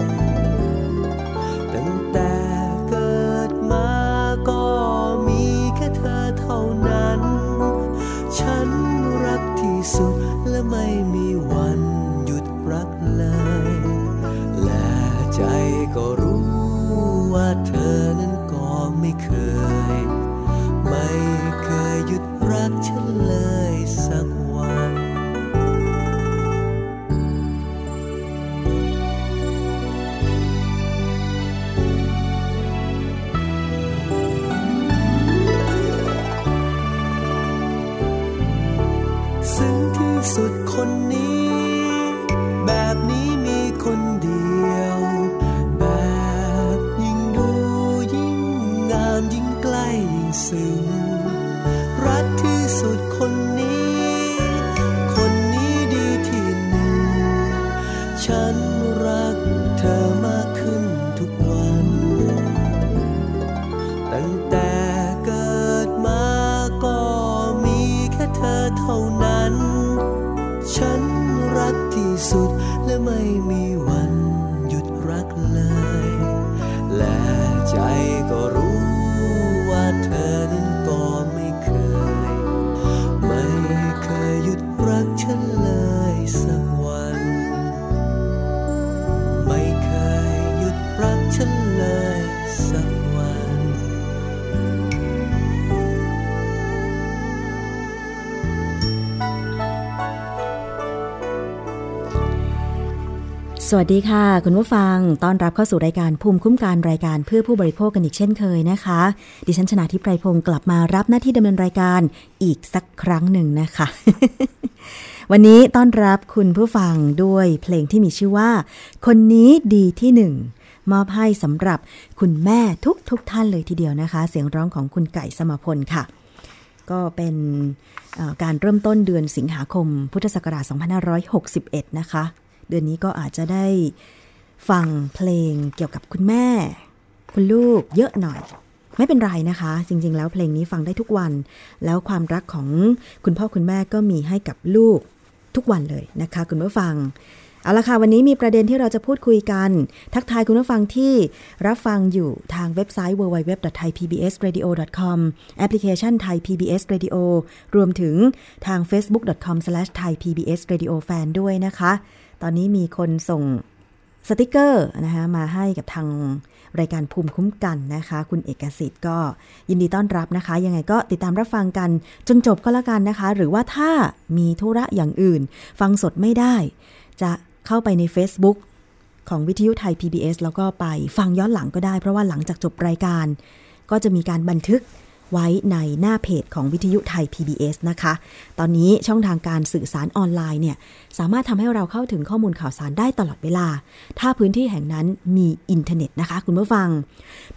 ก สวัสดีค่ะ คุณผู้ฟัง ต้อนรับเข้าสู่รายการภูมิคุ้มกันรายการเพื่อผู้บริโภคกันอีกเช่นเคยนะคะ ดิฉันชนะทิพไพรพงศ์กลับมารับหน้าที่ดำเนินรายการอีกสักครั้งหนึ่งนะคะ วันนี้ต้อนรับคุณผู้ฟังด้วยเพลงที่มีชื่อว่า คนนี้ดีที่หนึ่งมอบให้สำหรับคุณแม่ทุกทุกท่านเลยทีเดียวนะคะ เสียงร้องของคุณไก่สมพลค่ะ ก็เป็นการเริ่มต้นเดือนสิงหาคมพุทธศักราช2561 นะคะ เดือนนี้ก็อาจจะได้ฟังเพลงเกี่ยวกับคุณแม่ คุณลูกเยอะหน่อย ไม่เป็นไรนะคะ จริง ๆ แล้วเพลงนี้ฟังได้ทุกวัน แล้วความรักของคุณพ่อคุณแม่ก็มีให้กับลูกทุกวันเลยนะคะ คุณผู้ฟังเอาละค่ะวันนี้มีประเด็นที่เราจะพูดคุยกัน ทักทายคุณผู้ฟังที่รับฟังอยู่ทางเว็บไซต์ www.thaipbsradio.com แอปพลิเคชัน Thai PBS Radio รวมถึงทาง facebook.com/thaipbsradiofan ด้วยนะคะ ตอนนี้มีคนส่งสติกเกอร์นะคะมาให้กับทางรายการภูมิคุ้มกันนะคะ คุณเอกสิทธิ์ก็ยินดีต้อนรับนะคะ ยังไงก็ติดตามรับฟังกันจนจบก็แล้วกันนะคะ หรือว่าถ้ามีธุระอย่างอื่น ฟังสดไม่ได้ จะเข้าไปใน Facebook ของวิทยุไทย PBS แล้วก็ไปฟังย้อนหลังก็ได้ เพราะว่าหลังจากจบรายการ ก็จะมีการบันทึก ไว้ในหน้าเพจของวิทยุไทย PBS นะคะ ตอนนี้ช่องทางการสื่อสารออนไลน์เนี่ยสามารถทำให้เราเข้าถึงข้อมูลข่าวสารได้ตลอดเวลา ถ้าพื้นที่แห่งนั้นมีอินเทอร์เน็ตนะคะ คุณผู้ฟัง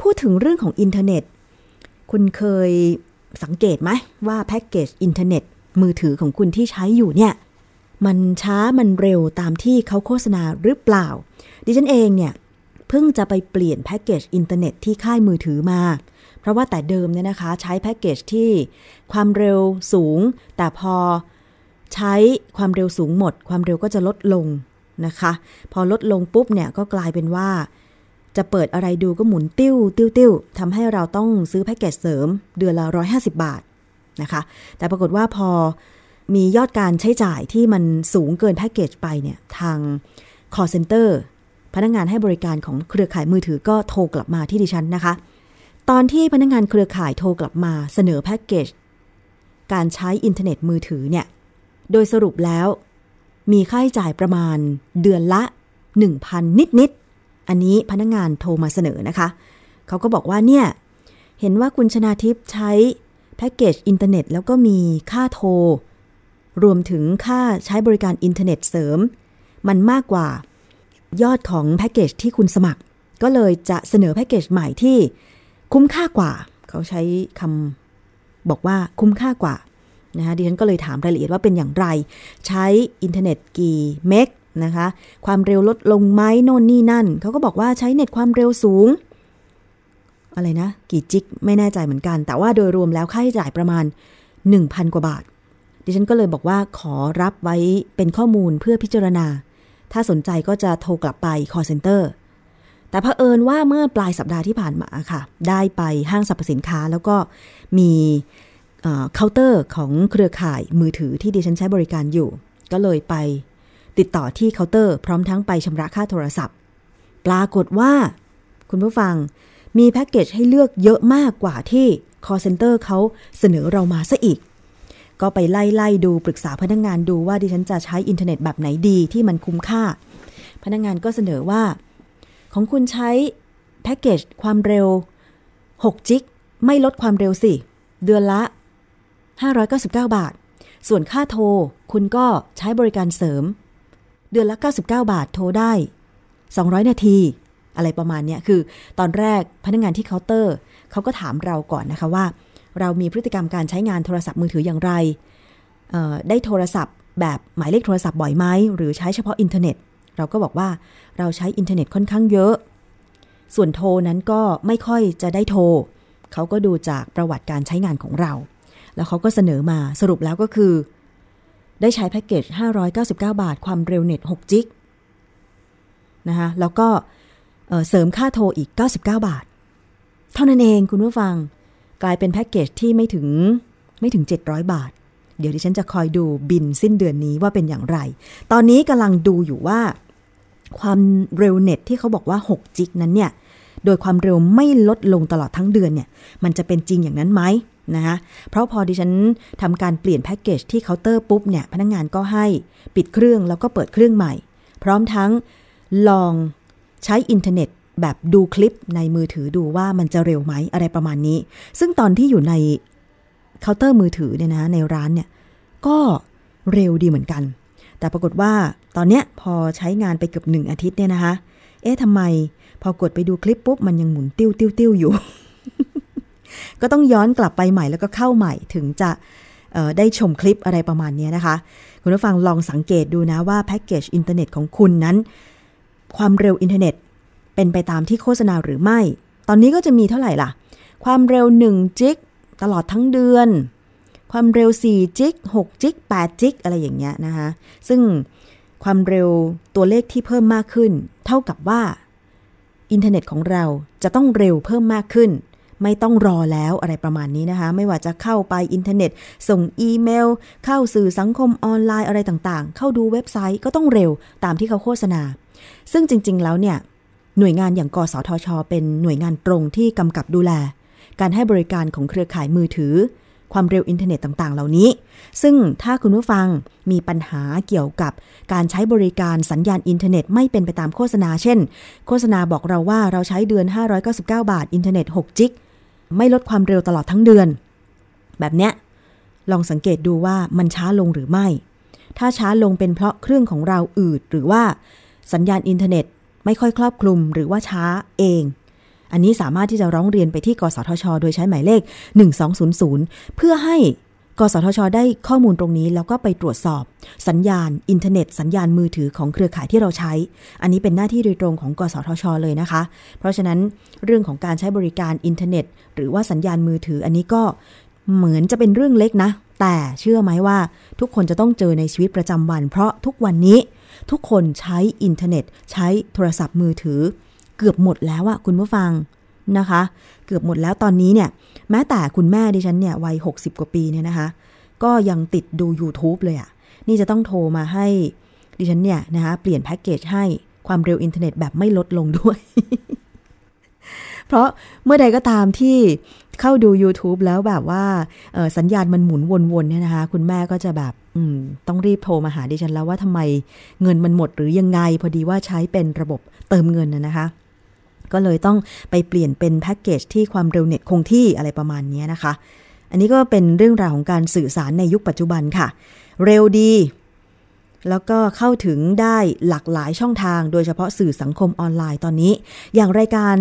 พูดถึงเรื่องของอินเทอร์เน็ต คุณเคยสังเกตไหมว่าแพ็กเกจอินเทอร์เน็ต มือถือของคุณที่ใช้อยู่เนี่ยมันช้ามันเร็วตามที่เขาโฆษณาหรือเปล่า ดิฉันเองเนี่ยเพิ่งจะไปเปลี่ยนแพ็กเกจอินเทอร์เน็ตที่ค่ายมือถือมา เพราะว่าแต่เดิมเนี่ยนะคะใช้แพ็กเกจที่ความเร็วสูง แต่พอใช้ความเร็วสูงหมด ความเร็วก็จะลดลงนะคะ พอลดลงปุ๊บเนี่ยก็กลายเป็นว่า จะเปิดอะไรดูก็หมุนติ้ว ติ้วติ้วทำให้เราต้องซื้อแพ็กเกจเสริมเดือนละ 150 บาทนะคะ แต่ปรากฏว่าพอมียอดการใช้จ่ายที่มันสูงเกินแพ็กเกจไปเนี่ยทาง call center พนักงานให้บริการของเครือข่ายมือถือก็โทรกลับมาที่ดิฉันนะคะ ตอนที่พนักงานเครือข่ายโทรกลับมาเสนอแพ็กเกจ การใช้อินเทอร์เน็ตมือถือเนี่ย โดยสรุปแล้ว มีค่าใช้จ่ายประมาณเดือนละ 1,000 นิดนิดๆอันนี้พนักงานโทรมาเสนอนะคะ เขาก็บอกว่าเนี่ย เห็นว่าคุณชนาทิพย์ใช้แพ็กเกจอินเทอร์เน็ต แล้วก็มีค่าโทร รวมถึงค่าใช้บริการอินเทอร์เน็ตเสริม มันมากกว่ายอดของแพ็กเกจที่คุณสมัคร ก็เลยจะเสนอแพ็กเกจใหม่ที่ คุ้มค่ากว่า เขาใช้คำบอกว่าคุ้มค่ากว่านะคะดิฉันก็เลยถามรายละเอียดว่าเป็นอย่างไร ใช้อินเทอร์เน็ตกี่ meg นะคะ ความเร็วลดลงไหมโน่นนี่นั่น เขาก็บอกว่าใช้เน็ตความเร็วสูง อะไรนะ กี่จิกไม่แน่ใจเหมือนกัน แต่ว่าโดยรวมแล้วค่าใช้จ่ายประมาณ 1,000 กว่าบาท ดิฉันก็เลยบอกว่าขอรับไว้เป็นข้อมูลเพื่อพิจารณา ถ้าสนใจก็จะโทรกลับไป call center แต่เผอิญว่าเมื่อปลายสัปดาห์ที่ผ่านมาค่ะ ได้ไปห้างสรรพสินค้าแล้วก็มีเคาน์เตอร์ของเครือข่ายมือถือที่ดิฉันใช้บริการอยู่ ก็เลยไปติดต่อที่เคาน์เตอร์ พร้อมทั้งไปชำระค่าโทรศัพท์ ปรากฏว่า คุณผู้ฟังมีแพ็กเกจให้เลือกเยอะมากกว่าที่ call center เขาเสนอเรามาซะอีก ก็ไปไล่ไล่ดูปรึกษาพนักงงานดูว่าดิฉันจะใช้อินเทอร์เน็ตแบบไหนดีที่มันคุ้มค่า พนักงงานก็เสนอว่า ของคุณใช้แพ็กเกจความเร็ว 6 จิก ไม่ลดความเร็วสิ เดือนละ 599 บาท ส่วนค่าโทร คุณก็ใช้บริการเสริม เดือนละ 99 บาทโทรได้ 200 นาที อะไรประมาณนี้คือตอนแรกพนักงานที่เคาน์เตอร์ เขาก็ถามเราก่อนนะคะว่า เรามีพฤติกรรมการใช้งานโทรศัพท์มือถืออย่างไร ได้โทรศัพท์แบบหมายเลขโทรศัพท์บ่อยไหมหรือใช้เฉพาะอินเทอร์เน็ต เราก็บอกว่าเราใช้อินเทอร์เน็ตค่อนข้างเยอะ ส่วนโทรนั้นก็ไม่ค่อยจะได้โทร เขาก็ดูจากประวัติการใช้งานของเรา แล้วเขาก็เสนอมาสรุปแล้วก็คือ ได้ใช้แพ็กเกจ 599 บาท ความเร็วเน็ต6จิกนะคะแล้วก็เสริมค่าโทรอีก 99 บาท เท่านั้นเองคุณผู้ฟังกลายเป็นแพ็กเกจที่ไม่ถึงไม่ถึง 700 บาท เดี๋ยวดิฉันจะคอยดูบินสิ้นเดือนนี้ว่าเป็นอย่างไร ตอนนี้กำลังดูอยู่ว่า ความเร็วเน็ตที่เขาบอกว่า 6 จิกนั้นเนี่ย โดยความเร็วไม่ลดลงตลอดทั้งเดือนเนี่ย มันจะเป็นจริงอย่างนั้นไหมนะคะเพราะพอดิฉันทำการเปลี่ยนแพ็กเกจที่เคาน์เตอร์ปุ๊บเนี่ย พนักงานก็ให้ปิดเครื่องแล้วก็เปิดเครื่องใหม่ พร้อมทั้งลองใช้อินเทอร์เน็ตแบบดูคลิปในมือถือดูว่ามันจะเร็วไหมอะไรประมาณนี้ ซึ่งตอนที่อยู่ในเคาน์เตอร์มือถือเนี่ยนะในร้านเนี่ย ก็เร็วดีเหมือนกัน แต่ปรากฏว่าตอนเนี้ยพอใช้งานไปเกือบหนึ่งอาทิตย์เนี่ยนะคะ เอ๊ะทำไม พอกดไปดูคลิปปุ๊บมันยังหมุนติ้วติ้วติ้วอยู่ ก็ต้องย้อนกลับไปใหม่แล้วก็เข้าใหม่ถึงจะได้ชมคลิปอะไรประมาณนี้นะคะ คุณผู้ฟังลองสังเกตดูนะว่าแพ็กเกจอินเทอร์เน็ตของคุณนั้น ความเร็วอินเทอร์เน็ตเป็นไปตามที่โฆษณาหรือไม่ ตอนนี้ก็จะมีเท่าไหร่ล่ะ ความเร็ว1จิกตลอดทั้งเดือน ความเร็ว 4 จิก 6 จิก 8 จิก อะไรอย่างเงี้ยนะคะ ซึ่งความเร็วตัวเลขที่เพิ่มมากขึ้น เท่ากับว่า อินเทอร์เน็ตของเราจะต้องเร็วเพิ่มมากขึ้น ไม่ต้องรอแล้วอะไรประมาณนี้นะคะ ไม่ว่าจะเข้าไปอินเทอร์เน็ต ส่งอีเมล เข้าสื่อสังคมออนไลน์อะไรต่างๆ เข้าดูเว็บไซต์ก็ต้องเร็วตามที่เขาโฆษณา ซึ่งจริง ๆ แล้วเนี่ยหน่วยงานอย่างกสทช เป็นหน่วยงานตรงที่กำกับดูแล การให้บริการของเครือข่ายมือถือ ความเร็วอินเทอร์เน็ตต่างๆ เหล่านี้ ซึ่งถ้าคุณผู้ฟังมีปัญหาเกี่ยวกับการใช้บริการสัญญาณอินเทอร์เน็ตไม่เป็นไปตามโฆษณา เช่น โฆษณาบอกเราว่าเราใช้เดือน 599 บาท อินเทอร์เน็ต6จิก ไม่ลดความเร็วตลอดทั้งเดือน แบบเนี้ยลองสังเกตดูว่ามันช้าลงหรือไม่ ถ้าช้าลงเป็นเพราะเครื่องของเราอืดหรือว่าสัญญาณอินเทอร์เน็ตไม่ค่อยครอบคลุมหรือว่าช้าเอง อันนี้สามารถที่จะร้องเรียนไปที่ กสทช โดยใช้หมายเลข 1200 เพื่อให้กสทช ได้ข้อมูลตรงนี้ แล้วก็ไปตรวจสอบ สัญญาณ อินเทอร์เน็ต สัญญาณมือถือของเครือข่ายที่เราใช้ อันนี้เป็นหน้าที่โดยตรงของกสทช เลยนะคะ เพราะฉะนั้นเรื่องของการใช้บริการอินเทอร์เน็ต หรือว่าสัญญาณมือถือ อันนี้ก็เหมือนจะเป็นเรื่องเล็กนะ แต่เชื่อไหมว่าทุกคนจะต้องเจอในชีวิตประจำวัน เพราะทุกวันนี้ทุกคนใช้อินเทอร์เน็ต ใช้โทรศัพท์มือถือ เกือบหมดแล้วอะคุณผู้ฟังนะคะ เกือบหมดแล้วตอนนี้เนี่ย แม้แต่คุณแม่ดิฉันเนี่ยวัย 60 กว่าปีเนี่ยนะคะ ก็ยังติดดู YouTube เลยอะนี่จะต้องโทรมาให้ดิฉันเนี่ยนะคะเปลี่ยนแพ็กเกจให้ความเร็วอินเทอร์เน็ตแบบไม่ลดลงด้วย เพราะเมื่อใดก็ตามที่เข้าดู YouTube แล้วแบบว่าสัญญาณมันหมุนวนๆเนี่ยนะคะ คุณแม่ก็จะแบบต้องรีบโทรมาหาดิฉันแล้วว่าทำไมเงินมันหมดหรือยังไง พอดีว่าใช้เป็นระบบเติมเงินนะคะ ก็เลยต้องไปเปลี่ยนเป็นแพ็กเกจที่ความเร็วเน็ตคงที่อะไรประมาณนี้นะคะ อันนี้ก็เป็นเรื่องราวของการสื่อสารในยุคปัจจุบันค่ะ เร็วดี แล้วก็เข้าถึงได้หลากหลายช่องทาง โดยเฉพาะสื่อสังคมออนไลน์ตอนนี้ อย่างรายการ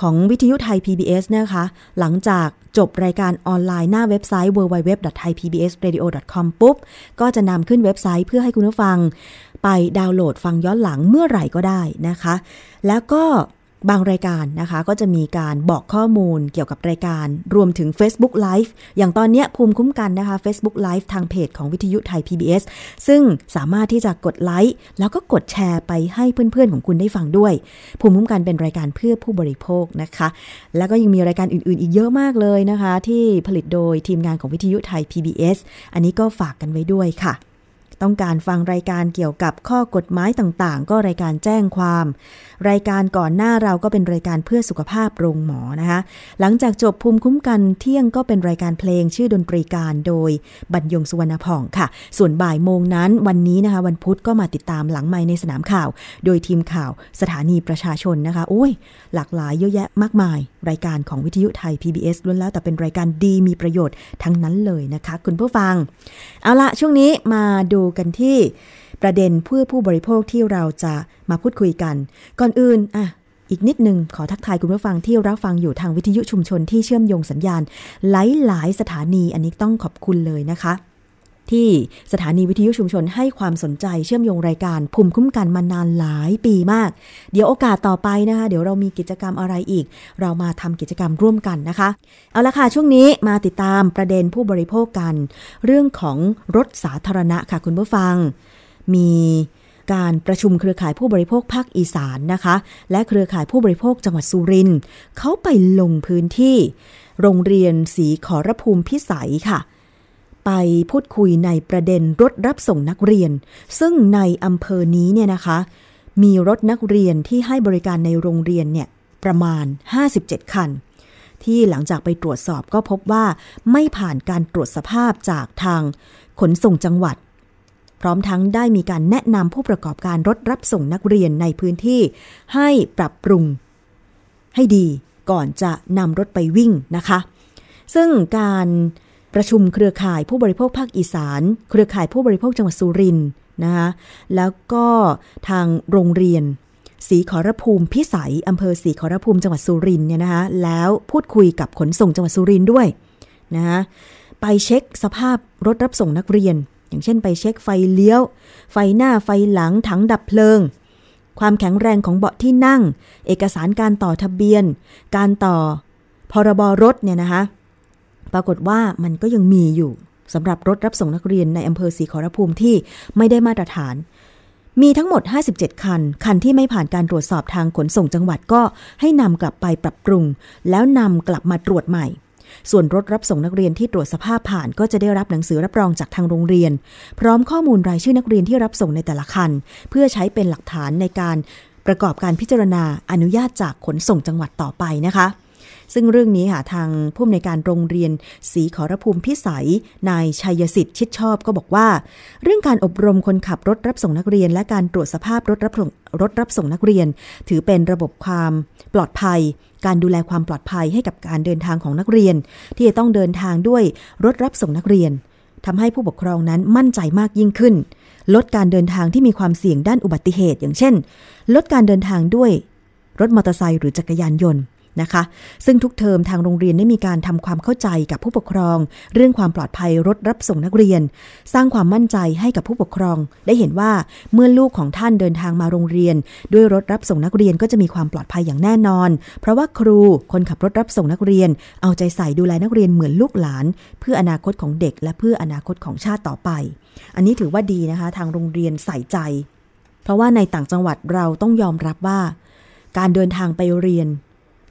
ของวิทยุไทย PBS นะคะ หลังจากจบรายการออนไลน์หน้าเว็บไซต์ www.thaipbsradio.com ปุ๊บ ก็จะนำขึ้นเว็บไซต์เพื่อให้คุณผู้ฟัง ไปดาวน์โหลดฟังย้อนหลังเมื่อไหร่ก็ได้นะคะ แล้วก็ บางรายการนะคะ ก็จะมีการบอกข้อมูลเกี่ยวกับรายการ รวมถึง Facebook Live อย่างตอนนี้ภูมิคุ้มกันนะคะ Facebook Live ทางเพจของวิทยุไทย PBS ซึ่งสามารถที่จะกดไลค์แล้วก็กดแชร์ไปให้เพื่อนๆของคุณได้ฟังด้วย ภูมิคุ้มกันเป็นรายการเพื่อผู้บริโภคนะคะ แล้วก็ยังมีรายการอื่น ๆ อีกเยอะมากเลยนะคะ ที่ผลิตโดยทีมงานของวิทยุไทย PBS อันนี้ก็ฝากกันไว้ด้วยค่ะ ต้องการฟังรายการเกี่ยวกับข้อกฎหมายต่างๆ ก็รายการแจ้งความ รายการก่อนหน้าเราก็เป็นรายการเพื่อสุขภาพโรงหมอนะคะ หลังจากจบภูมิคุ้มกันเที่ยงก็เป็นรายการเพลงชื่อดนตรีการโดยบรรยงสุวรรณพ่องค่ะ ส่วนบ่ายโมงนั้นวันนี้นะคะ วันพุธก็มาติดตามหลังไม้ในสนามข่าว โดยทีมข่าวสถานีประชาชนนะคะโอ้ย หลากหลายเยอะแยะมากมาย รายการของวิทยุไทย PBS ล้วนแล้วแต่เป็นรายการดีมีประโยชน์ทั้งนั้นเลยนะคะ คุณผู้ฟัง เอาละช่วงนี้มาดูกันที่ประเด็นเพื่อผู้บริโภคที่เราจะมาพูดคุยกัน ก่อนอื่นอะอีกนิดหนึ่งขอทักทายคุณผู้ฟังที่รับฟังอยู่ทางวิทยุชุมชนที่เชื่อมโยงสัญญาณหลายหลายสถานีอันนี้ต้องขอบคุณเลยนะคะ ที่สถานีวิทยุชุมชนให้ความสนใจเชื่อมโยงรายการภูมิคุ้มกันมานานหลายปีมาก เดี๋ยวโอกาสต่อไปนะคะ เดี๋ยวเรามีกิจกรรมอะไรอีก เรามาทำกิจกรรมร่วมกันนะคะ เอาละค่ะช่วงนี้มาติดตามประเด็นผู้บริโภคกัน เรื่องของรถสาธารณะค่ะคุณผู้ฟัง มีการประชุมเครือข่ายผู้บริโภคภาคอีสานนะคะ และเครือข่ายผู้บริโภคจังหวัดสุรินทร์เขาไปลงพื้นที่ โรงเรียนสีขอรภูมิพิสัยค่ะ ไปพูดคุยในประเด็นรถรับส่งนักเรียน ซึ่งในอำเภอนี้เนี่ยนะคะ มีรถนักเรียนที่ให้บริการในโรงเรียนเนี่ยประมาณ 57 คัน ที่หลังจากไปตรวจสอบก็พบว่าไม่ผ่านการตรวจสภาพจากทางขนส่งจังหวัด พร้อมทั้งได้มีการแนะนำผู้ประกอบการรถรับส่งนักเรียนในพื้นที่ ให้ปรับปรุง ให้ดีก่อนจะนำรถไปวิ่งนะคะ ซึ่งการ ประชุมเครือข่ายผู้บริโภคภาคอีสาน เครือข่ายผู้บริโภคจังหวัดสุรินทร์นะคะแล้วก็ทางโรงเรียนสีขอรภูมิพิสัยอำเภอสีขอรภูมิจังหวัดสุรินทร์เนี่ยนะคะแล้วพูดคุยกับขนส่งจังหวัดสุรินทร์ด้วยนะคะไปเช็คสภาพรถรับส่งนักเรียน อย่างเช่นไปเช็คไฟเลี้ยว ไฟหน้าไฟหลังถังดับเพลิง ความแข็งแรงของเบาะที่นั่ง เอกสารการต่อทะเบียน การต่อพรบรถเนี่ยนะคะ ปรากฏว่ามันก็ยังมีอยู่สำหรับรถรับส่งนักเรียนในอำเภอศรีขอรภูมิที่ไม่ได้มาตรฐาน มีทั้งหมด 57 คัน คันที่ไม่ผ่านการตรวจสอบทางขนส่งจังหวัดก็ให้นำกลับไปปรับปรุง แล้วนำกลับมาตรวจใหม่ ส่วนรถรับส่งนักเรียนที่ตรวจสภาพผ่านก็จะได้รับหนังสือรับรองจากทางโรงเรียน พร้อมข้อมูลรายชื่อนักเรียนที่รับส่งในแต่ละคัน เพื่อใช้เป็นหลักฐานในการประกอบการพิจารณาอนุญาตจากขนส่งจังหวัดต่อไปนะคะ ซึ่งเรื่องนี้ค่ะทางผู้อำนวยการโรงเรียนศรีขอรภูมิพิสัย นายชัยสิทธิ์ชิดชอบก็บอกว่า เรื่องการอบรมคนขับรถรับส่งนักเรียน และการตรวจสภาพรถรับส่งรถรับส่งนักเรียน ถือเป็นระบบความปลอดภัย การดูแลความปลอดภัยให้กับการเดินทางของนักเรียน ที่จะต้องเดินทางด้วยรถรับส่งนักเรียนทำให้ผู้ปกครองนั้นมั่นใจมากยิ่งขึ้น ลดการเดินทางที่มีความเสี่ยงด้านอุบัติเหตุ อย่างเช่น ลดการเดินทางด้วย รถมอเตอร์ไซค์หรือจักรยานยนต์ นะคะ ซึ่งทุกเทอมทางโรงเรียนได้มีการทำความเข้าใจกับผู้ปกครอง เรื่องความปลอดภัยรถรับส่งนักเรียน สร้างความมั่นใจให้กับผู้ปกครอง ได้เห็นว่าเมื่อลูกของท่านเดินทางมาโรงเรียน ด้วยรถรับส่งนักเรียนก็จะมีความปลอดภัยอย่างแน่นอน เพราะว่าครูคนขับรถรับส่งนักเรียน เอาใจใส่ดูแลนักเรียนเหมือนลูกหลาน เพื่ออนาคตของเด็ก และเพื่ออนาคตของชาติต่อไป อันนี้ถือว่าดีนะคะ ทางโรงเรียนใส่ใจ เพราะว่าในต่างจังหวัดเราต้องยอมรับว่า การเดินทางไปเรียน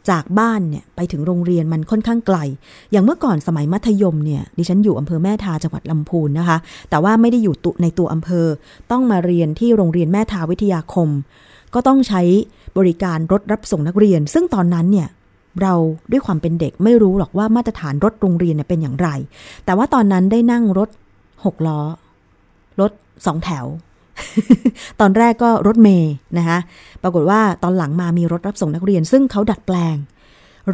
จากบ้านเนี่ยไปถึงโรงเรียนมันค่อนข้างไกล อย่างเมื่อก่อนสมัยมัธยมเนี่ยดิฉันอยู่อำเภอแม่ทาจังหวัดลำพูนนะคะ แต่ว่าไม่ได้อยู่ตุในตัวอำเภอ ต้องมาเรียนที่โรงเรียนแม่ทาวิทยาคม ก็ต้องใช้บริการรถรับส่งนักเรียน ซึ่งตอนนั้นเนี่ยเราด้วยความเป็นเด็กไม่รู้หรอกว่ามาตรฐานรถโรงเรียนเนี่ยเป็นอย่างไร แต่ว่าตอนนั้นได้นั่งรถหกล้อ รถสองแถว ตอนแรกก็รถเมย์นะคะปรากฏว่าตอนหลังมามีรถรับส่งนักเรียน ซึ่งเขาดัดแปลง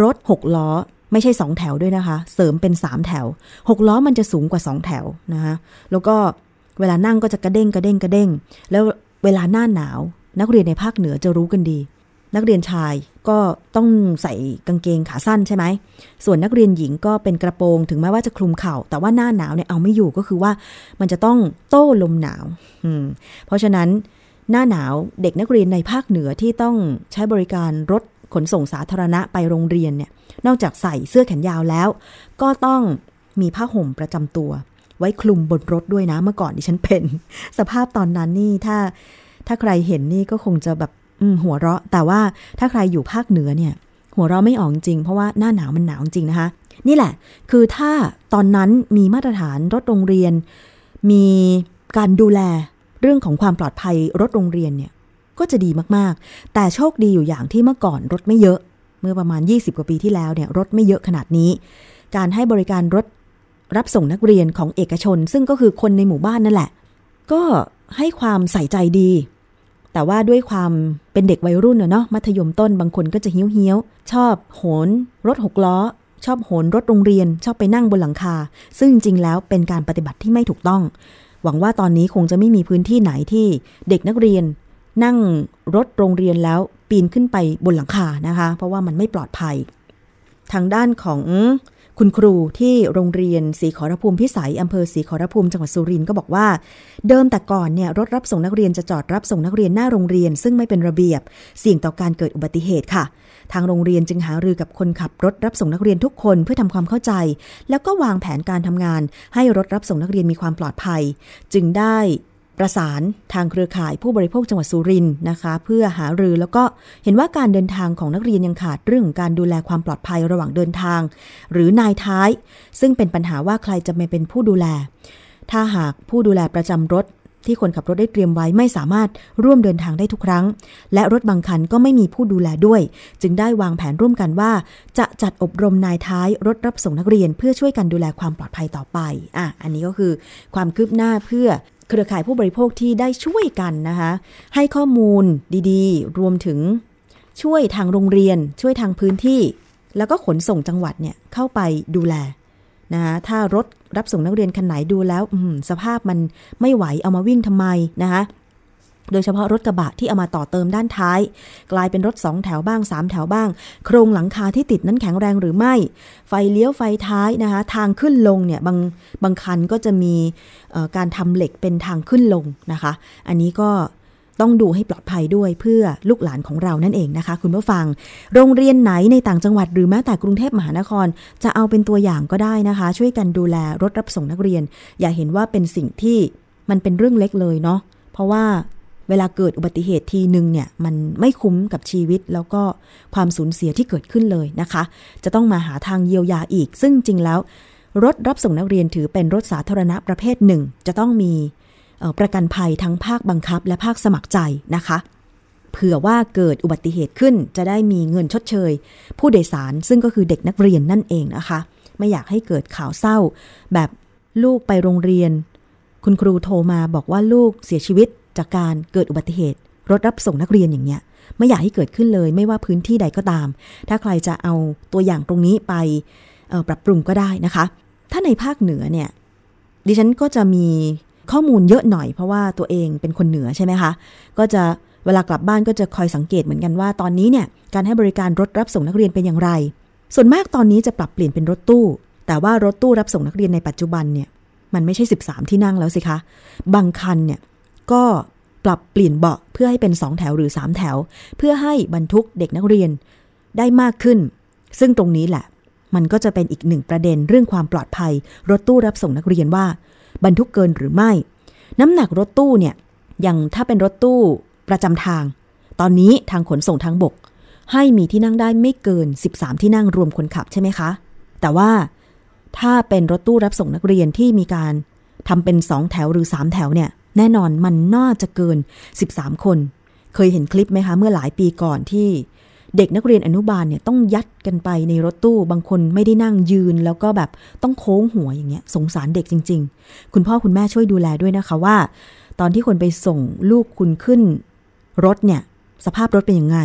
รถหกล้อไม่ใช่สองแถวด้วยนะคะ เสริมเป็นสามแถวหกล้อมันจะสูงกว่าสองแถวนะคะแล้วก็เวลานั่งก็จะกระเด้งกระเด้งกระเด้ง แล้วเวลาหน้าหนาว นักเรียนในภาคเหนือจะรู้กันดี นักเรียนชาย ก็ต้องใส่กางเกงขาสั้นใช่ไหม ส่วนนักเรียนหญิงก็เป็นกระโปรงถึงแม้ว่าจะคลุมเข่า แต่ว่าหน้าหนาวเนี่ยเอาไม่อยู่ก็คือว่ามันจะต้องโต้ลมหนาวเพราะฉะนั้นหน้าหนาวเด็กนักเรียนในภาคเหนือที่ต้องใช้บริการรถขนส่งสาธารณะไปโรงเรียนเนี่ย นอกจากใส่เสื้อแขนยาวแล้ว ก็ต้องมีผ้าห่มประจำตัว ไว้คลุมบนรถด้วยนะเมื่อก่อนดิฉันเป็น สภาพตอนนั้นนี่ถ้าถ้าใครเห็นนี่ก็คงจะแบบ หัวเราะ แต่ว่าถ้าใครอยู่ภาคเหนือเนี่ย หัวเราะไม่ออกจริง เพราะว่าหน้าหนาวมันหนาวจริงนะคะ นี่แหละ คือถ้าตอนนั้นมีมาตรฐานรถโรงเรียน มีการดูแลเรื่องของความปลอดภัยรถโรงเรียนเนี่ย ก็จะดีมากๆ แต่โชคดีอยู่อย่างที่เมื่อก่อนรถไม่เยอะ เมื่อประมาณ 20 กว่าปีที่แล้วเนี่ยรถไม่เยอะขนาดนี้ การให้บริการรถรับส่งนักเรียนของเอกชน ซึ่งก็คือคนในหมู่บ้านนั่นแหละ ก็ให้ความใส่ใจดี แต่ว่าด้วยความเป็นเด็กวัยรุ่นเนาะมัธยมต้นบางคนก็จะเหี้ยวๆ ชอบโหน รถหกล้อ ชอบโหนรถโรงเรียน ชอบไปนั่งบนหลังคา ซึ่งจริงแล้วเป็นการปฏิบัติที่ไม่ถูกต้อง หวังว่าตอนนี้คงจะไม่มีพื้นที่ไหนที่เด็กนักเรียน นั่งรถโรงเรียนแล้วปีนขึ้นไปบนหลังคานะคะ เพราะว่ามันไม่ปลอดภัย ทางด้านของ คุณครูที่โรงเรียนศรีขอรภูมิพิสัยอำเภอศรีขอรภูมิจังหวัดสุรินทร์ก็บอกว่า เดิมแต่ก่อนเนี่ยรถรับส่งนักเรียนจะจอดรับส่งนักเรียนหน้าโรงเรียน ซึ่งไม่เป็นระเบียบ เสี่ยงต่อการเกิดอุบัติเหตุค่ะ ทางโรงเรียนจึงหารือกับคนขับรถรับส่งนักเรียนทุกคนเพื่อทำความเข้าใจ แล้วก็วางแผนการทำงาน ให้รถรับส่งนักเรียนมีความปลอดภัย จึงได้ ประสานทางเครือข่ายผู้บริโภคจังหวัดสุรินทร์นะคะ เพื่อหารือแล้วก็เห็นว่าการเดินทางของนักเรียนยังขาดเรื่องการดูแลความปลอดภัยระหว่างเดินทาง หรือนายท้าย ซึ่งเป็นปัญหาว่าใครจะมาเป็นผู้ดูแล ถ้าหากผู้ดูแลประจำรถที่คนขับรถได้เตรียมไว้ไม่สามารถร่วมเดินทางได้ทุกครั้ง และรถบางคันก็ไม่มีผู้ดูแลด้วย จึงได้วางแผนร่วมกันว่า จะจัดอบรมนายท้ายรถรับส่งนักเรียน เพื่อช่วยกันดูแลความปลอดภัยต่อไปอะอันนี้ก็คือความคืบหน้าเพื่อ เครือข่ายผู้บริโภคที่ได้ช่วยกันนะคะให้ข้อมูลดีๆ รวมถึงช่วยทางโรงเรียน ช่วยทางพื้นที่ แล้วก็ขนส่งจังหวัดเนี่ยเข้าไปดูแลนะคะถ้ารถรับส่งนักเรียนคันไหนดูแล้วสภาพมันไม่ไหวเอามาวิ่งทำไมนะคะ โดยเฉพาะรถกระบะที่เอามาต่อเติมด้านท้าย กลายเป็นรถสองแถวบ้างสามแถวบ้าง โครงหลังคาที่ติดนั้นแข็งแรงหรือไม่ ไฟเลี้ยวไฟท้ายนะคะ ทางขึ้นลงเนี่ยบางบางคันก็จะมีการทำเหล็กเป็นทางขึ้นลงนะคะ อันนี้ก็ต้องดูให้ปลอดภัยด้วยเพื่อลูกหลานของเรานั่นเองนะคะ คุณผู้ฟัง โรงเรียนไหนในต่างจังหวัดหรือแม้แต่กรุงเทพมหานคร จะเอาเป็นตัวอย่างก็ได้นะคะ ช่วยกันดูแลรถรับส่งนักเรียน อย่าเห็นว่าเป็นสิ่งที่มันเป็นเรื่องเล็กเลยเนาะเพราะว่า เวลาเกิดอุบัติเหตุทีหนึ่งเนี่ยมันไม่คุ้มกับชีวิตแล้วก็ความสูญเสียที่เกิดขึ้นเลยนะคะ จะต้องมาหาทางเยียวยาอีก ซึ่งจริงแล้ว รถรับส่งนักเรียนถือเป็นรถสาธารณะประเภทหนึ่ง จะต้องมีประกันภัยทั้งภาคบังคับและภาคสมัครใจนะคะเผื่อว่าเกิดอุบัติเหตุขึ้นจะได้มีเงินชดเชย ผู้โดยสารซึ่งก็คือเด็กนักเรียนนั่นเองนะคะ ไม่อยากให้เกิดข่าวเศร้า แบบลูกไปโรงเรียน คุณครูโทรมาบอกว่าลูกเสียชีวิต จากการเกิดอุบัติเหตุ รถรับส่งนักเรียนอย่างเงี้ยไม่อยากให้เกิดขึ้นเลย ไม่ว่าพื้นที่ใดก็ตาม ถ้าใครจะเอาตัวอย่างตรงนี้ไปปรับปรุงก็ได้นะคะ ถ้าในภาคเหนือเนี่ยดิฉันก็จะมีข้อมูลเยอะหน่อยเพราะว่าตัวเองเป็นคนเหนือใช่ไหมคะ ก็จะเวลากลับบ้านก็จะคอยสังเกตเหมือนกันว่าตอนนี้เนี่ยการให้บริการรถรับส่งนักเรียนเป็นอย่างไร ส่วนมากตอนนี้จะปรับเปลี่ยนเป็นรถตู้ แต่ว่ารถตู้รับส่งนักเรียนในปัจจุบันเนี่ยมันไม่ใช่ 13 ที่นั่งแล้วสิคะ บางคันเนี่ย ก็ปรับเปลี่ยนเบาะเพื่อให้เป็น 2 แถวหรือ 3 แถว เพื่อให้บรรทุกเด็กนักเรียนได้มากขึ้น ซึ่งตรงนี้แหละ มันก็จะเป็นอีกหนึ่งประเด็นเรื่องความปลอดภัย รถตู้รับส่งนักเรียนว่า บรรทุกเกินหรือไม่ น้ำหนักรถตู้เนี่ยอย่างถ้าเป็นรถตู้ประจำทาง ตอนนี้ทางขนส่งทางบก ให้มีที่นั่งได้ไม่เกิน 13 ที่นั่งรวมคนขับใช่ไหมคะ แต่ว่าถ้าเป็นรถตู้รับส่งนักเรียนที่มีการทำเป็นสองแถวหรือ 3 แถวเนี่ย แน่นอนมันน่าจะเกิน 13 คน เคยเห็นคลิปไหมคะ เมื่อหลายปีก่อนที่เด็กนักเรียนอนุบาลเนี่ยต้องยัดกันไปในรถตู้ บางคนไม่ได้นั่งยืน แล้วก็แบบต้องโค้งหัวอย่างเงี้ยสงสารเด็กจริง ๆ คุณพ่อคุณแม่ช่วยดูแลด้วยนะคะว่า ตอนที่คนไปส่งลูกคุณขึ้น รถเนี่ยสภาพรถเป็นยังไง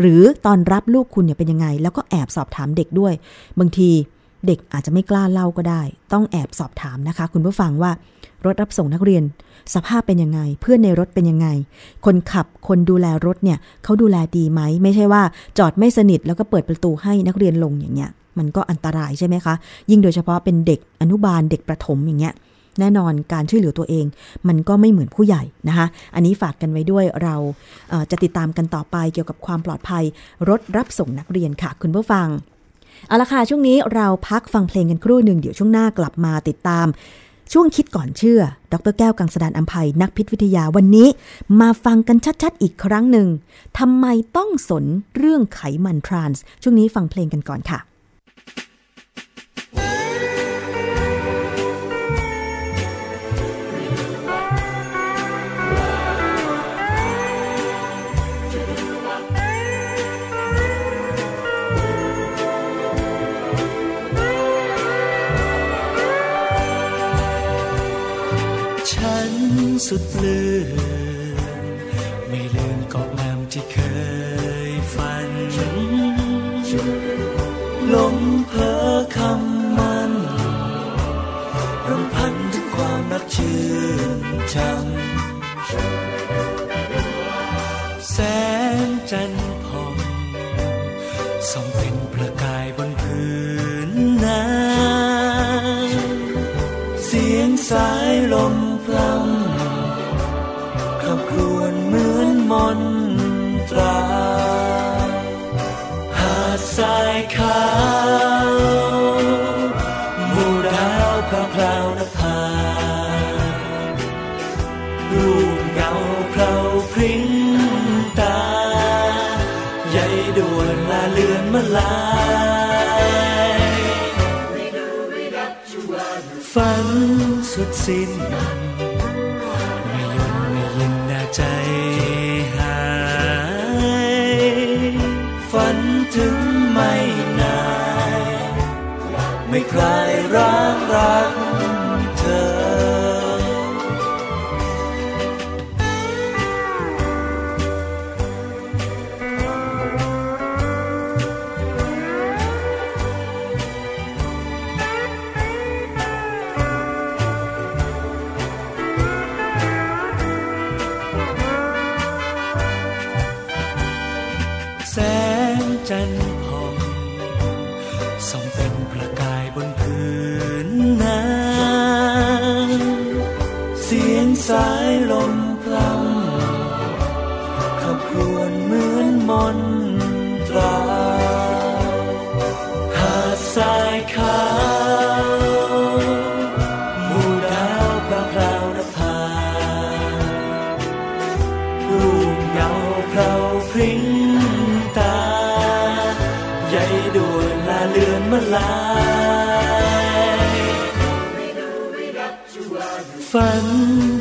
หรือตอนรับลูกคุณเนี่ยเป็นยังไง แล้วก็แอบสอบถามเด็กด้วย บางที เด็กอาจจะไม่กล้าเล่าก็ได้ ต้องแอบสอบถามนะคะ คุณผู้ฟังว่ารถรับส่งนักเรียน สภาพเป็นยังไง เพื่อนในรถเป็นยังไง คนขับคนดูแลรถเนี่ยเขาดูแลดีไหม ไม่ใช่ว่าจอดไม่สนิทแล้วก็เปิดประตูให้นักเรียนลงอย่างเงี้ย มันก็อันตรายใช่ไหมคะ ยิ่งโดยเฉพาะเป็นเด็กอนุบาลเด็กประถมอย่างเงี้ยแน่นอนการช่วยเหลือตัวเอง มันก็ไม่เหมือนผู้ใหญ่นะคะ อันนี้ฝากกันไว้ด้วยเราจะติดตามกันต่อไปเกี่ยวกับความปลอดภัย รถรับส่งนักเรียนค่ะ คุณผู้ฟัง เอาละค่ะช่วงนี้เราพักฟังเพลงกันครู่หนึ่งเดี๋ยวช่วงหน้ากลับมาติดตาม ช่วงคิดก่อนเชื่อ ดรแก้วกังสดานอัมภัยนักพิษวิทยาวันนี้ มาฟังกันชัดๆ อีกครั้งหนึ่งทำไมต้องสนเรื่องไขมันทรานส์ช่วงนี้ฟังเพลงกันก่อนค่ะ สุดเลือไม่ลืมกอบงามที่เคยฝันลมเพอคำมันรำพันถึงความรักชื่นชมแสงจันทร์พองส่องเป็นประกายบนพื้นน้ำเสียงสายลม ดสิ้นไม่ยนไม่ยินหนาใจหายฝันถึงไม่นาย ไม่คลายรักรัก มาลายฝัน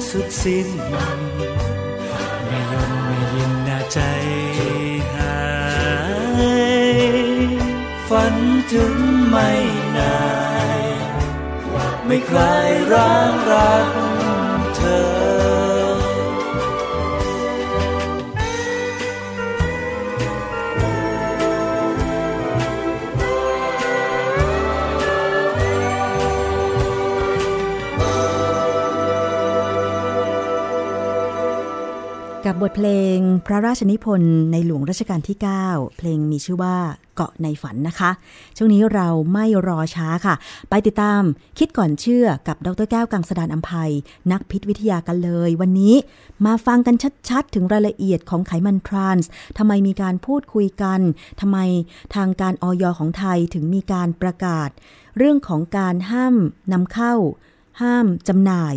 สุดสิ้นไม่ยนไม่ยินนาใจหายฝันถึงไม่นาย ไม่คลายร้างรัก บบทเพลงพระราชนิพนธ์ในหลวงรัชกาลที่ 9 เพลงมีชื่อว่าเกาะในฝันนะคะ ช่วงนี้เราไม่รอช้าค่ะ ไปติดตามคิดก่อนเชื่อกับดรแก้วกังสดานอัมภัย นักพิษวิทยากันเลย วันนี้มาฟังกันชัดๆ ถึงรายละเอียดของไขมันทรานส์ทำไมมีการพูดคุยกันทำไมทางการออยของไทยถึงมีการประกาศ เรื่องของการห้ามนำเข้า ห้ามจำหน่าย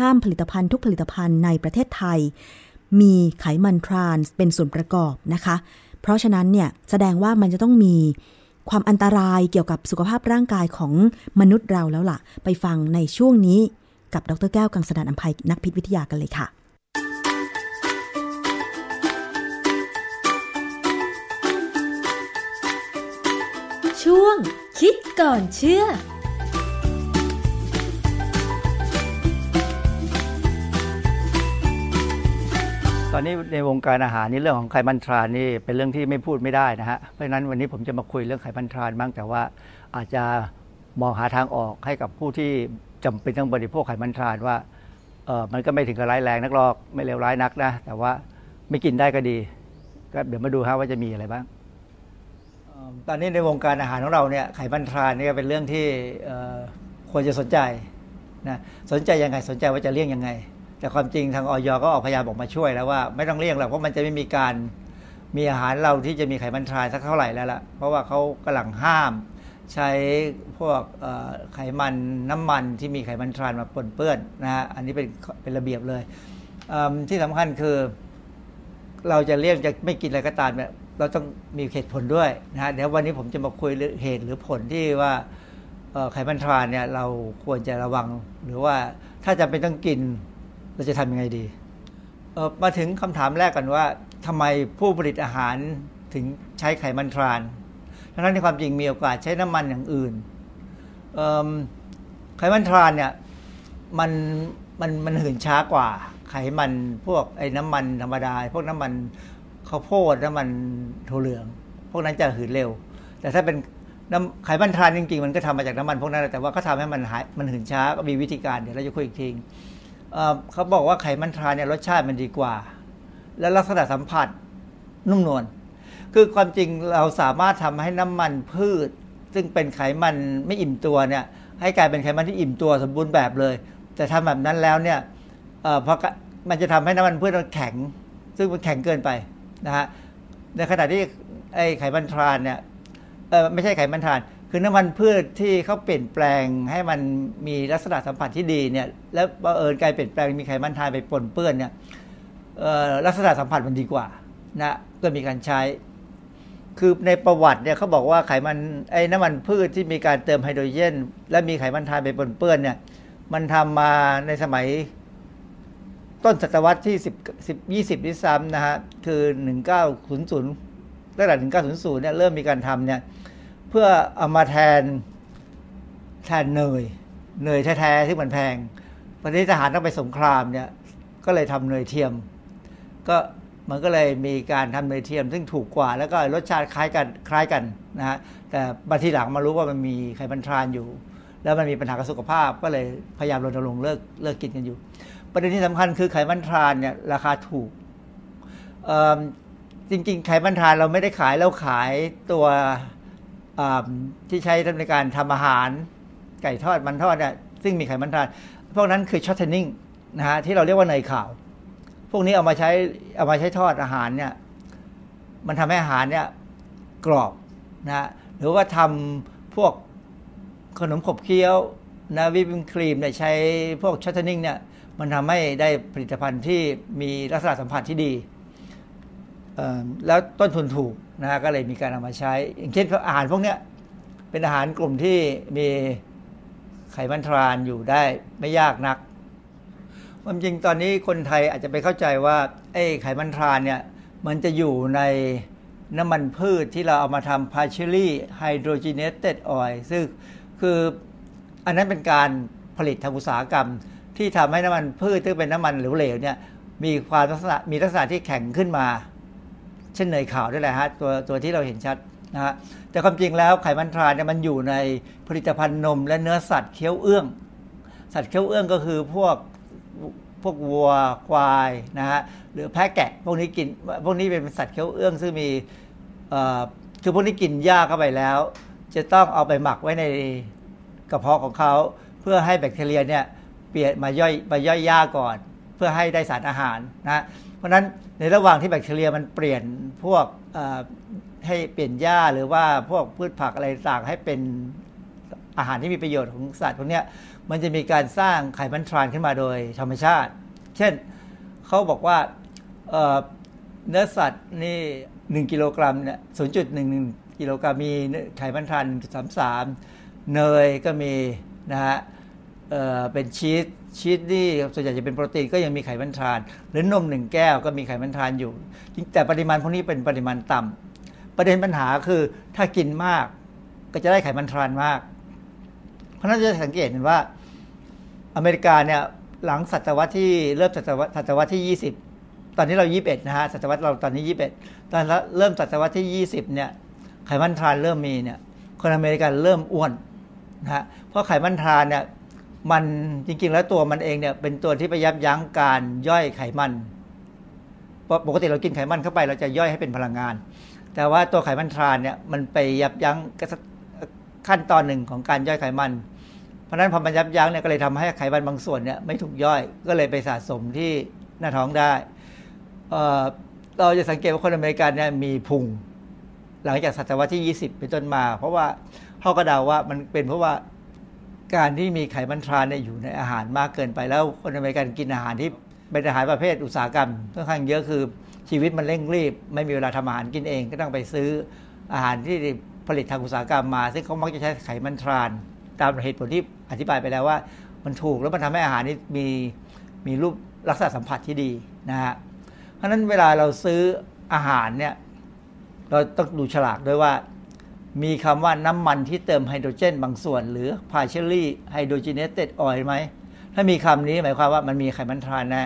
ห้ามผลิตภัณฑ์ทุกผลิตภัณฑ์ในประเทศไทย มีไขมันทรานส์เป็นส่วนประกอบนะคะ เพราะฉะนั้นเนี่ยแสดงว่ามันจะต้องมีความอันตรายเกี่ยวกับสุขภาพร่างกายของมนุษย์เราแล้วล่ะ ไปฟังในช่วงนี้กับดรแก้วกังสดานอัมภัยนักพิษวิทยากันเลยค่ะ ช่วงคิดก่อนเชื่อ ตอนนี้ในวงการอาหารนี่เรื่องของไขมันทรานนี่เป็นเรื่องที่ไม่พูดไม่ได้นะฮะ เพราะฉะนั้นวันนี้ผมจะมาคุยเรื่องไขมันทรานบ้างแต่ว่าอาจจะมองหาทางออกให้กับผู้ที่จำเป็นต้องบริโภคไขมันทรานว่าเออมันก็ไม่ถึงกับร้ายแรงนักหรอกไม่เลวร้ายนักนะ แต่ว่าไม่กินได้ก็ดี ก็เดี๋ยวมาดูฮะว่าจะมีอะไรบ้างตอนนี้ในวงการอาหารของเราเนี่ยไขมันทรานนี่ก็เป็นเรื่องที่ควรจะสนใจนะสนใจยังไงสนใจว่าจะเลี่ยงยังไง แต่ความจริงทางออยก็ออกพยายามบอกมาช่วยแล้วว่าไม่ต้องเลี่ยงหรอกเพราะมันจะไม่มีการมีอาหารเราที่จะมีไขมันทรานสักเท่าไหร่แล้วล่ะ เพราะว่าเขากำลังห้าม ใช้พวกไขมันน้ำมันที่มีไขมันทรานมาปนเปื้อนนะฮะอันนี้เป็นเป็นระเบียบเลยที่สำคัญคือ เราจะเลี่ยงจะไม่กินอะไรก็ตามเนี่ยเราต้องมีเหตุผลด้วยนะฮะเดี๋ยววันนี้ผมจะมาคุยเรื่องเหตุหรือผลที่ว่าไขมันทรานเนี่ยเราควรจะระวังหรือว่าถ้าจะเป็นต้องกิน เราจะทำยังไงดี มาถึงคำถามแรกกันว่าทำไมผู้ผลิตอาหารถึงใช้ไขมันทรานทั้งนั้นในความจริงมีโอกาสใช้น้ำมันอย่างอื่น ไขมันทรานเนี่ยมันมันมันหืนช้ากว่า ไขมันพวกไอ้น้ำมันธรรมดา พวกน้ำมันข้าวโพดน้ำมันถั่วเหลือง พวกนั้นจะหืนเร็ว แต่ถ้าเป็นน้ำไขมันทรานจริงๆ มันก็ทำมาจากน้ำมันพวกนั้นแต่ว่าก็ทำให้มันหายมันหืนช้าก็มีวิธีการเดี๋ยวเราจะคุยอีกที เขาบอกว่าไขมันทรานเนี่ยรสชาติมันดีกว่า และลักษณะสัมผัสนุ่มนวลคือความจริงเราสามารถทำให้น้ำมันพืช ซึ่งเป็นไขมันไม่อิ่มตัวเนี่ยให้กลายเป็นไขมันที่อิ่มตัวสมบูรณ์แบบเลย แต่ทำแบบนั้นแล้วเนี่ยเพราะมันจะทำให้น้ำมันพืชมันแข็ง ซึ่งมันแข็งเกินไปนะฮะในขณะที่ไอไขมันทรานเนี่ยไม่ใช่ไขมันทราน คือน้ำมันพืชที่เขาเปลี่ยนแปลงให้มันมีลักษณะสัมผัสที่ดีเนี่ยแล้วบังเอิญการเปลี่ยนแปลงมีไขมันทานไปปนเปื้อนเนี่ยลักษณะสัมผัสมันดีกว่านะก็มีการใช้ คือในประวัติเนี่ยเขาบอกว่าไขมันไอ้น้ำมันพืชที่มีการเติมไฮโดรเจนและมีไขมันทานไปปนเปื้อนเนี่ยมันทำมาในสมัยต้นศตวรรษที่10 10 20ด้วยซ้ำนะฮะคือ 1900ตั้งแต่1900เนี่ยเริ่มมีการทำเนี่ย เพื่อเอามาแทนแทนเนยเนยแท้ๆที่มันแพงประเทศทหารต้องไปสงครามเนี่ย ก็เลยทำเนยเทียม ก็มันก็เลยมีการทำเนยเทียม ซึ่งถูกกว่า แล้วก็รสชาติคล้ายกันคล้ายกันนะฮะแต่บัทีหลังมารู้ว่ามันมีไขมันทรานอยู่ แล้วมันมีปัญหากับสุขภาพ ก็เลยพยายามรณรงค์เลิกเลิกกินกันอยู่ ประเด็นที่สำคัญคือไขมันทรานเนี่ยราคาถูกจริงๆ ไขมันทรานเราไม่ได้ขายเราขายตัว ที่ใช้ในการทำอาหารไก่ทอดมันทอดเนี่ยซึ่งมีไขมันทานพวกนั้นคือช็อตเทนนิ่งนะฮะที่เราเรียกว่าเนยขาว พวกนี้เอามาใช้เอามาใช้ทอดอาหารเนี่ยมันทำให้อาหารเนี่ยกรอบนะหรือว่าทำพวกขนมขบเคี้ยวนะวิปครีมเนี่ยใช้พวกช็อตเทนนิ่งเนี่ยมันทำให้ได้ผลิตภัณฑ์ที่มีลักษณะสัมผัสที่ดีแล้วต้นทุนถูก นะก็เลยมีการนามาใช้ อย่างเช่นอาหารพวกนี้เป็นอาหารกลุ่มที่มีไขมันทรานอยู่ได้ไม่ยากนักความจริงตอนนี้คนไทยอาจจะไปเข้าใจว่าไอ้ไขมันทรานเนี่ยมันจะอยู่ในน้ำมันพืชที่เราเอามาทำ partially hydrogenated oil ซึ่งคืออันนั้นเป็นการผลิตทางอุตสาหกรรม ที่ทำให้น้ำมันพืชที่เป็นน้ำมันเหลวๆเนี่ยมีความลักษณะมีลักษณะที่แข็งขึ้นมา เช่นเนยขาวด้วยแหละฮะตัวตัวที่เราเห็นชัดนะฮะแต่ความจริงแล้วไขมันทรานเนี่ยมันอยู่ในผลิตภัณฑ์นม และเนื้อสัตว์เคี้ยวเอื้อง สัตว์เคี้ยวเอื้องก็คือพวกพวกวัวควายนะฮะหรือแพะแกะพวกนี้กินพวกนี้เป็นสัตว์เคี้ยวเอื้องซึ่งมีคือพวกนี้กินหญ้าเข้าไปแล้ว จะต้องเอาไปหมักไว้ในกระเพาะของเขาเพื่อให้แบคทีเรียเนี่ยเปลี่ยนมาย่อยมาย่อยหญ้าก่อน เพื่อให้ได้สารอาหารนะเพราะฉะนั้น ในระหว่างที่แบคทีเรียมันเปลี่ยนพวกให้เปลี่ยนหญ้าหรือว่าพวกพืชผักอะไรต่างให้เป็นอาหารที่มีประโยชน์ของสัตว์พวกนี้มันจะมีการสร้างไขมันทรานขึ้นมาโดยธรรมชาติ เช่นเขาบอกว่าเนื้อสัตว์นี่ 1 กิโลกรัมเนี่ย0.11กิโลกรัมมีไขมันทราน1.33เนยก็มีนะฮะเเป็นชีส ชีสนี่ส่วนใหญ่จะเป็นโปรตีนก็ยังมีไขมันทราน หรือนมหนึ่งแก้วก็มีไขมันทรานอยู่ แต่ปริมาณพวกนี้เป็นปริมาณต่ำประเด็นปัญหาคือถ้ากินมากก็จะได้ไขมันทรานมาก เพราะนั้นจะสังเกตเห็นว่าอเมริกาเนี่ยหลังศตวรรษที่เริ่มศตวรรษศตวรรษที่ 20 ตอนนี้เรา 21 นะฮะศตวรรษเราตอนนี้ 21 ตอนเริ่มศตวรรษที่ 20 เนี่ยไขมันทรานเริ่มมีเนี่ยคนอเมริกันเริ่มอ้วนนะฮะเพราะไขมันทรานเนี่ย มันจริงๆ แล้วตัวมันเองเนี่ยเป็นตัวที่ไปยับยั้งการย่อยไขมันปกติเรากินไขมันเข้าไปเราจะย่อยให้เป็นพลังงาน แต่ว่าตัวไขมันทรานเนี่ยมันไปยับยั้งขั้นตอนหนึ่งของการย่อยไขมัน เพราะนั้นพอมันยับยั้งเนี่ยก็เลยทำให้ไขมันบางส่วนเนี่ยไม่ถูกย่อยก็เลยไปสะสมที่หน้าท้องได้เเราจะสังเกตว่าคนอเมริกันเนี่ยมีพุงหลังจากศตวรรษที่ 20 เป็นต้นมา เพราะว่าเขาก็เดาว่ามันเป็นเพราะว่า การที่มีไขมันทรานเนี่ยอยู่ในอาหารมากเกินไปแล้วคนอเมริกันกินอาหารที่เป็นอาหารประเภทอุตสาหกรรมค่อนข้างเยอะคือชีวิตมันเร่งรีบ ไม่มีเวลาทำอาหารกินเอง ก็ต้องไปซื้ออาหารที่ผลิตทางอุตสาหกรรมมา ซึ่งเขามักจะใช้ไขมันทราน ตามเหตุผลที่อธิบายไปแล้วว่า มันถูกแล้วมันทำให้อาหารนี้มีมีรูปลักษณะสัมผัสที่ดีนะฮะเพราะฉะนั้นเวลาเราซื้ออาหารเนี่ยเราต้องดูฉลากด้วยว่า มีคำว่าน้ำมันที่เติมไฮโดรเจนบางส่วน หรือ partially hydrogenated oil ไหม ถ้ามีคำนี้หมายความว่ามันมีไขมันทรานแน่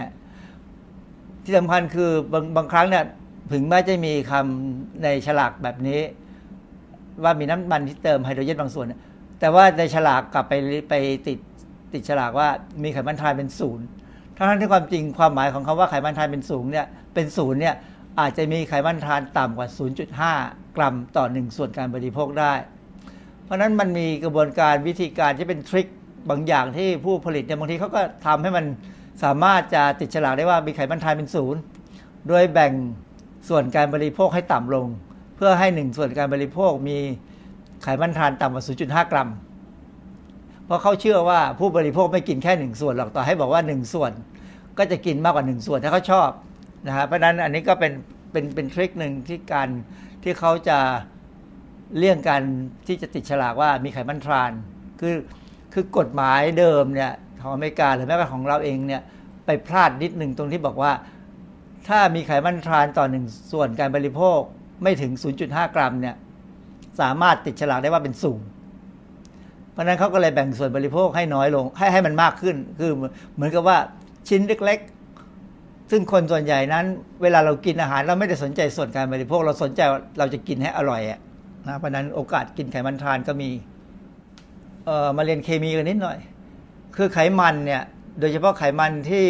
ที่สำคัญคือบางบางครั้งเนี่ยถึงแม้จะมีคำในฉลากแบบนี้ ว่ามีน้ำมันที่เติมไฮโดรเจนบางส่วน แต่ว่าในฉลากกลับไปไปติดติดฉลากว่ามีไขมันทรานเป็นศูนย์ทั้งที่ความจริงความหมายของคาว่าไขมันทรานเป็นศูนย์เนี่ยเป็นศูนย์เนี่ยอาจจะมีไขมันทรานต่ำกว่า 0.5 กรัมต่อหนึ่งส่วนการบริโภคได้ เพราะนั้นมันมีกระบวนการวิธีการที่เป็นทริคบางอย่างที่ผู้ผลิตเนี่ยบางทีเขาก็ทำให้มันสามารถจะติดฉลากได้ว่ามีไขมันทรานเป็นศูนย์โดยแบ่งส่วนการบริโภคให้ต่ำลง เพื่อให้หนึ่งส่วนการบริโภคมีไขมันทรานต่ำกว่า 0.5 กรัม เพราะเขาเชื่อว่าผู้บริโภคไม่กินแค่หนึ่งส่วนหรอกต่อให้บอกว่าหนึ่งส่วน ก็จะกินมากกว่าหนึ่งส่วนถ้าเขาชอบนะฮะเพราะนั้นอันนี้ก็เป็นเป็นเป็นทริคหนึ่งที่การ ที่เขาจะเลี่ยงการที่จะติดฉลากว่ามีไขมันทราน คือคือกฎหมายเดิมเนี่ยของอเมริกาหรือแม้กระทั่งของเราเองเนี่ยไปพลาดนิดหนึ่งตรงที่บอกว่า ถ้ามีไขมันทรานต่อหนึ่งส่วนการบริโภคไม่ถึง 0.5 กรัมเนี่ยสามารถติดฉลากได้ว่าเป็นสูง เพราะนั้นเขาก็เลยแบ่งส่วนบริโภคให้น้อยลง ให้ให้มันมากขึ้น คือเหมือนกับว่าชิ้นเล็ก ซึ่งคนส่วนใหญ่นั้น เวลาเรากินอาหารเราไม่ได้สนใจส่วนการบริโภคเราสนใจเราจะกินให้อร่อยอะนะเพราะนั้นโอกาสกินไขมันทานก็มีเอ่อมาเรียนเคมีกันนิดหน่อย คือไขมันเนี่ย โดยเฉพาะไขมันที่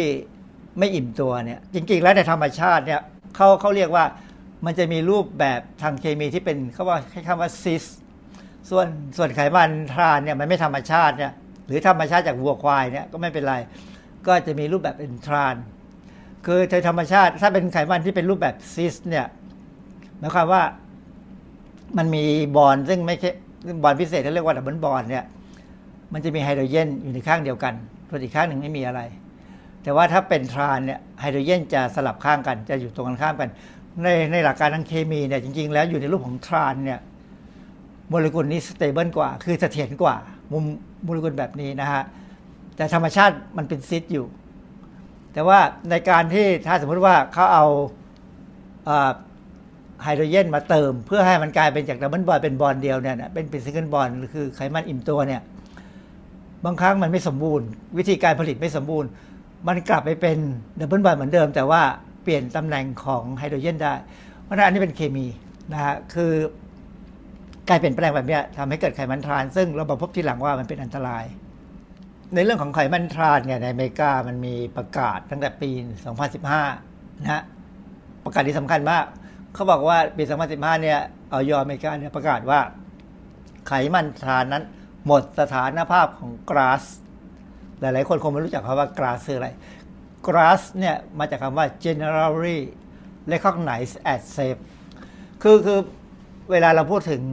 ไม่อิ่มตัวเนี่ยจริงๆแล้วในธรรมชาติเนี่ยเขาเขาเรียกว่ามันจะมีรูปแบบทางเคมีที่เป็นเขาว่าให้คำว่าซิสส่วนส่วนไขมันทรานเนี่ยมันไม่ธรรมชาติเนี่ยหรือธรรมชาติจากวัวควายเนี่ยก็ไม่เป็นไร ก็จะมีรูปแบบเป็นทราน คือในธรรมชาติ ถ้าเป็นไขมันที่เป็นรูปแบบซิสเนี่ยหมายความว่ามันมีบอลซึ่งไม่ใช่บอนด์พิเศษที่เรียกว่า double bond เนี่ย มันจะมีไฮโดรเจนอยู่ในข้างเดียวกันส่วนอีกข้างหนึ่งไม่มีอะไร แต่ว่าถ้าเป็น trans เนี่ยไฮโดรเจนจะสลับข้างกันจะอยู่ตรงกันข้ามกัน ในในหลักการทางเคมีเนี่ยจริง ๆ แล้วอยู่ในรูปของ trans เนี่ยโมเลกุลนี้ stable กว่า คือเสถียรกว่า มุมโมเลกุลแบบนี้นะฮะแต่ธรรมชาติมันเป็น cis อยู่ แต่ว่าในการที่ถ้าสมมติว่าเขาเอาไฮโดรเจนมาเติม เพื่อให้มันกลายเป็นจาก double bond เป็น bond เดียวเนี่ยเป็นเป็น single bond คือไขมันอิ่มตัวเนี่ยบางครั้งมันไม่สมบูรณ์ วิธีการผลิตไม่สมบูรณ์ มันกลับไปเป็น double bond เหมือนเดิม แต่ว่าเปลี่ยนตำแหน่งของไฮโดรเจนได้ เพราะนั้นอันนี้เป็นเคมีนะฮะคือ การเปลี่ยนแปลงแบบนี้ทำให้เกิดไขมัน trans ซึ่งเราบอกพบทีหลังว่ามันเป็นอันตราย ในเรื่องของไขมัน trans เนี่ยในอเมริกามันมีประกาศตั้งแต่ปี 2015 นะฮะประกาศที่สำคัญมากเขาบอกว่าปี 2015 เนี่ยออยอเมริกาเนี่ยประกาศว่า ไขมันทรานนั้น หมดสถานภาพของกราสหลาย ๆ คนคงไม่รู้จักคำว่ากราสคืออะไรกราสเนี่ยมาจากคำว่า generally recognized as safe คือคือเวลาเราพูดถึง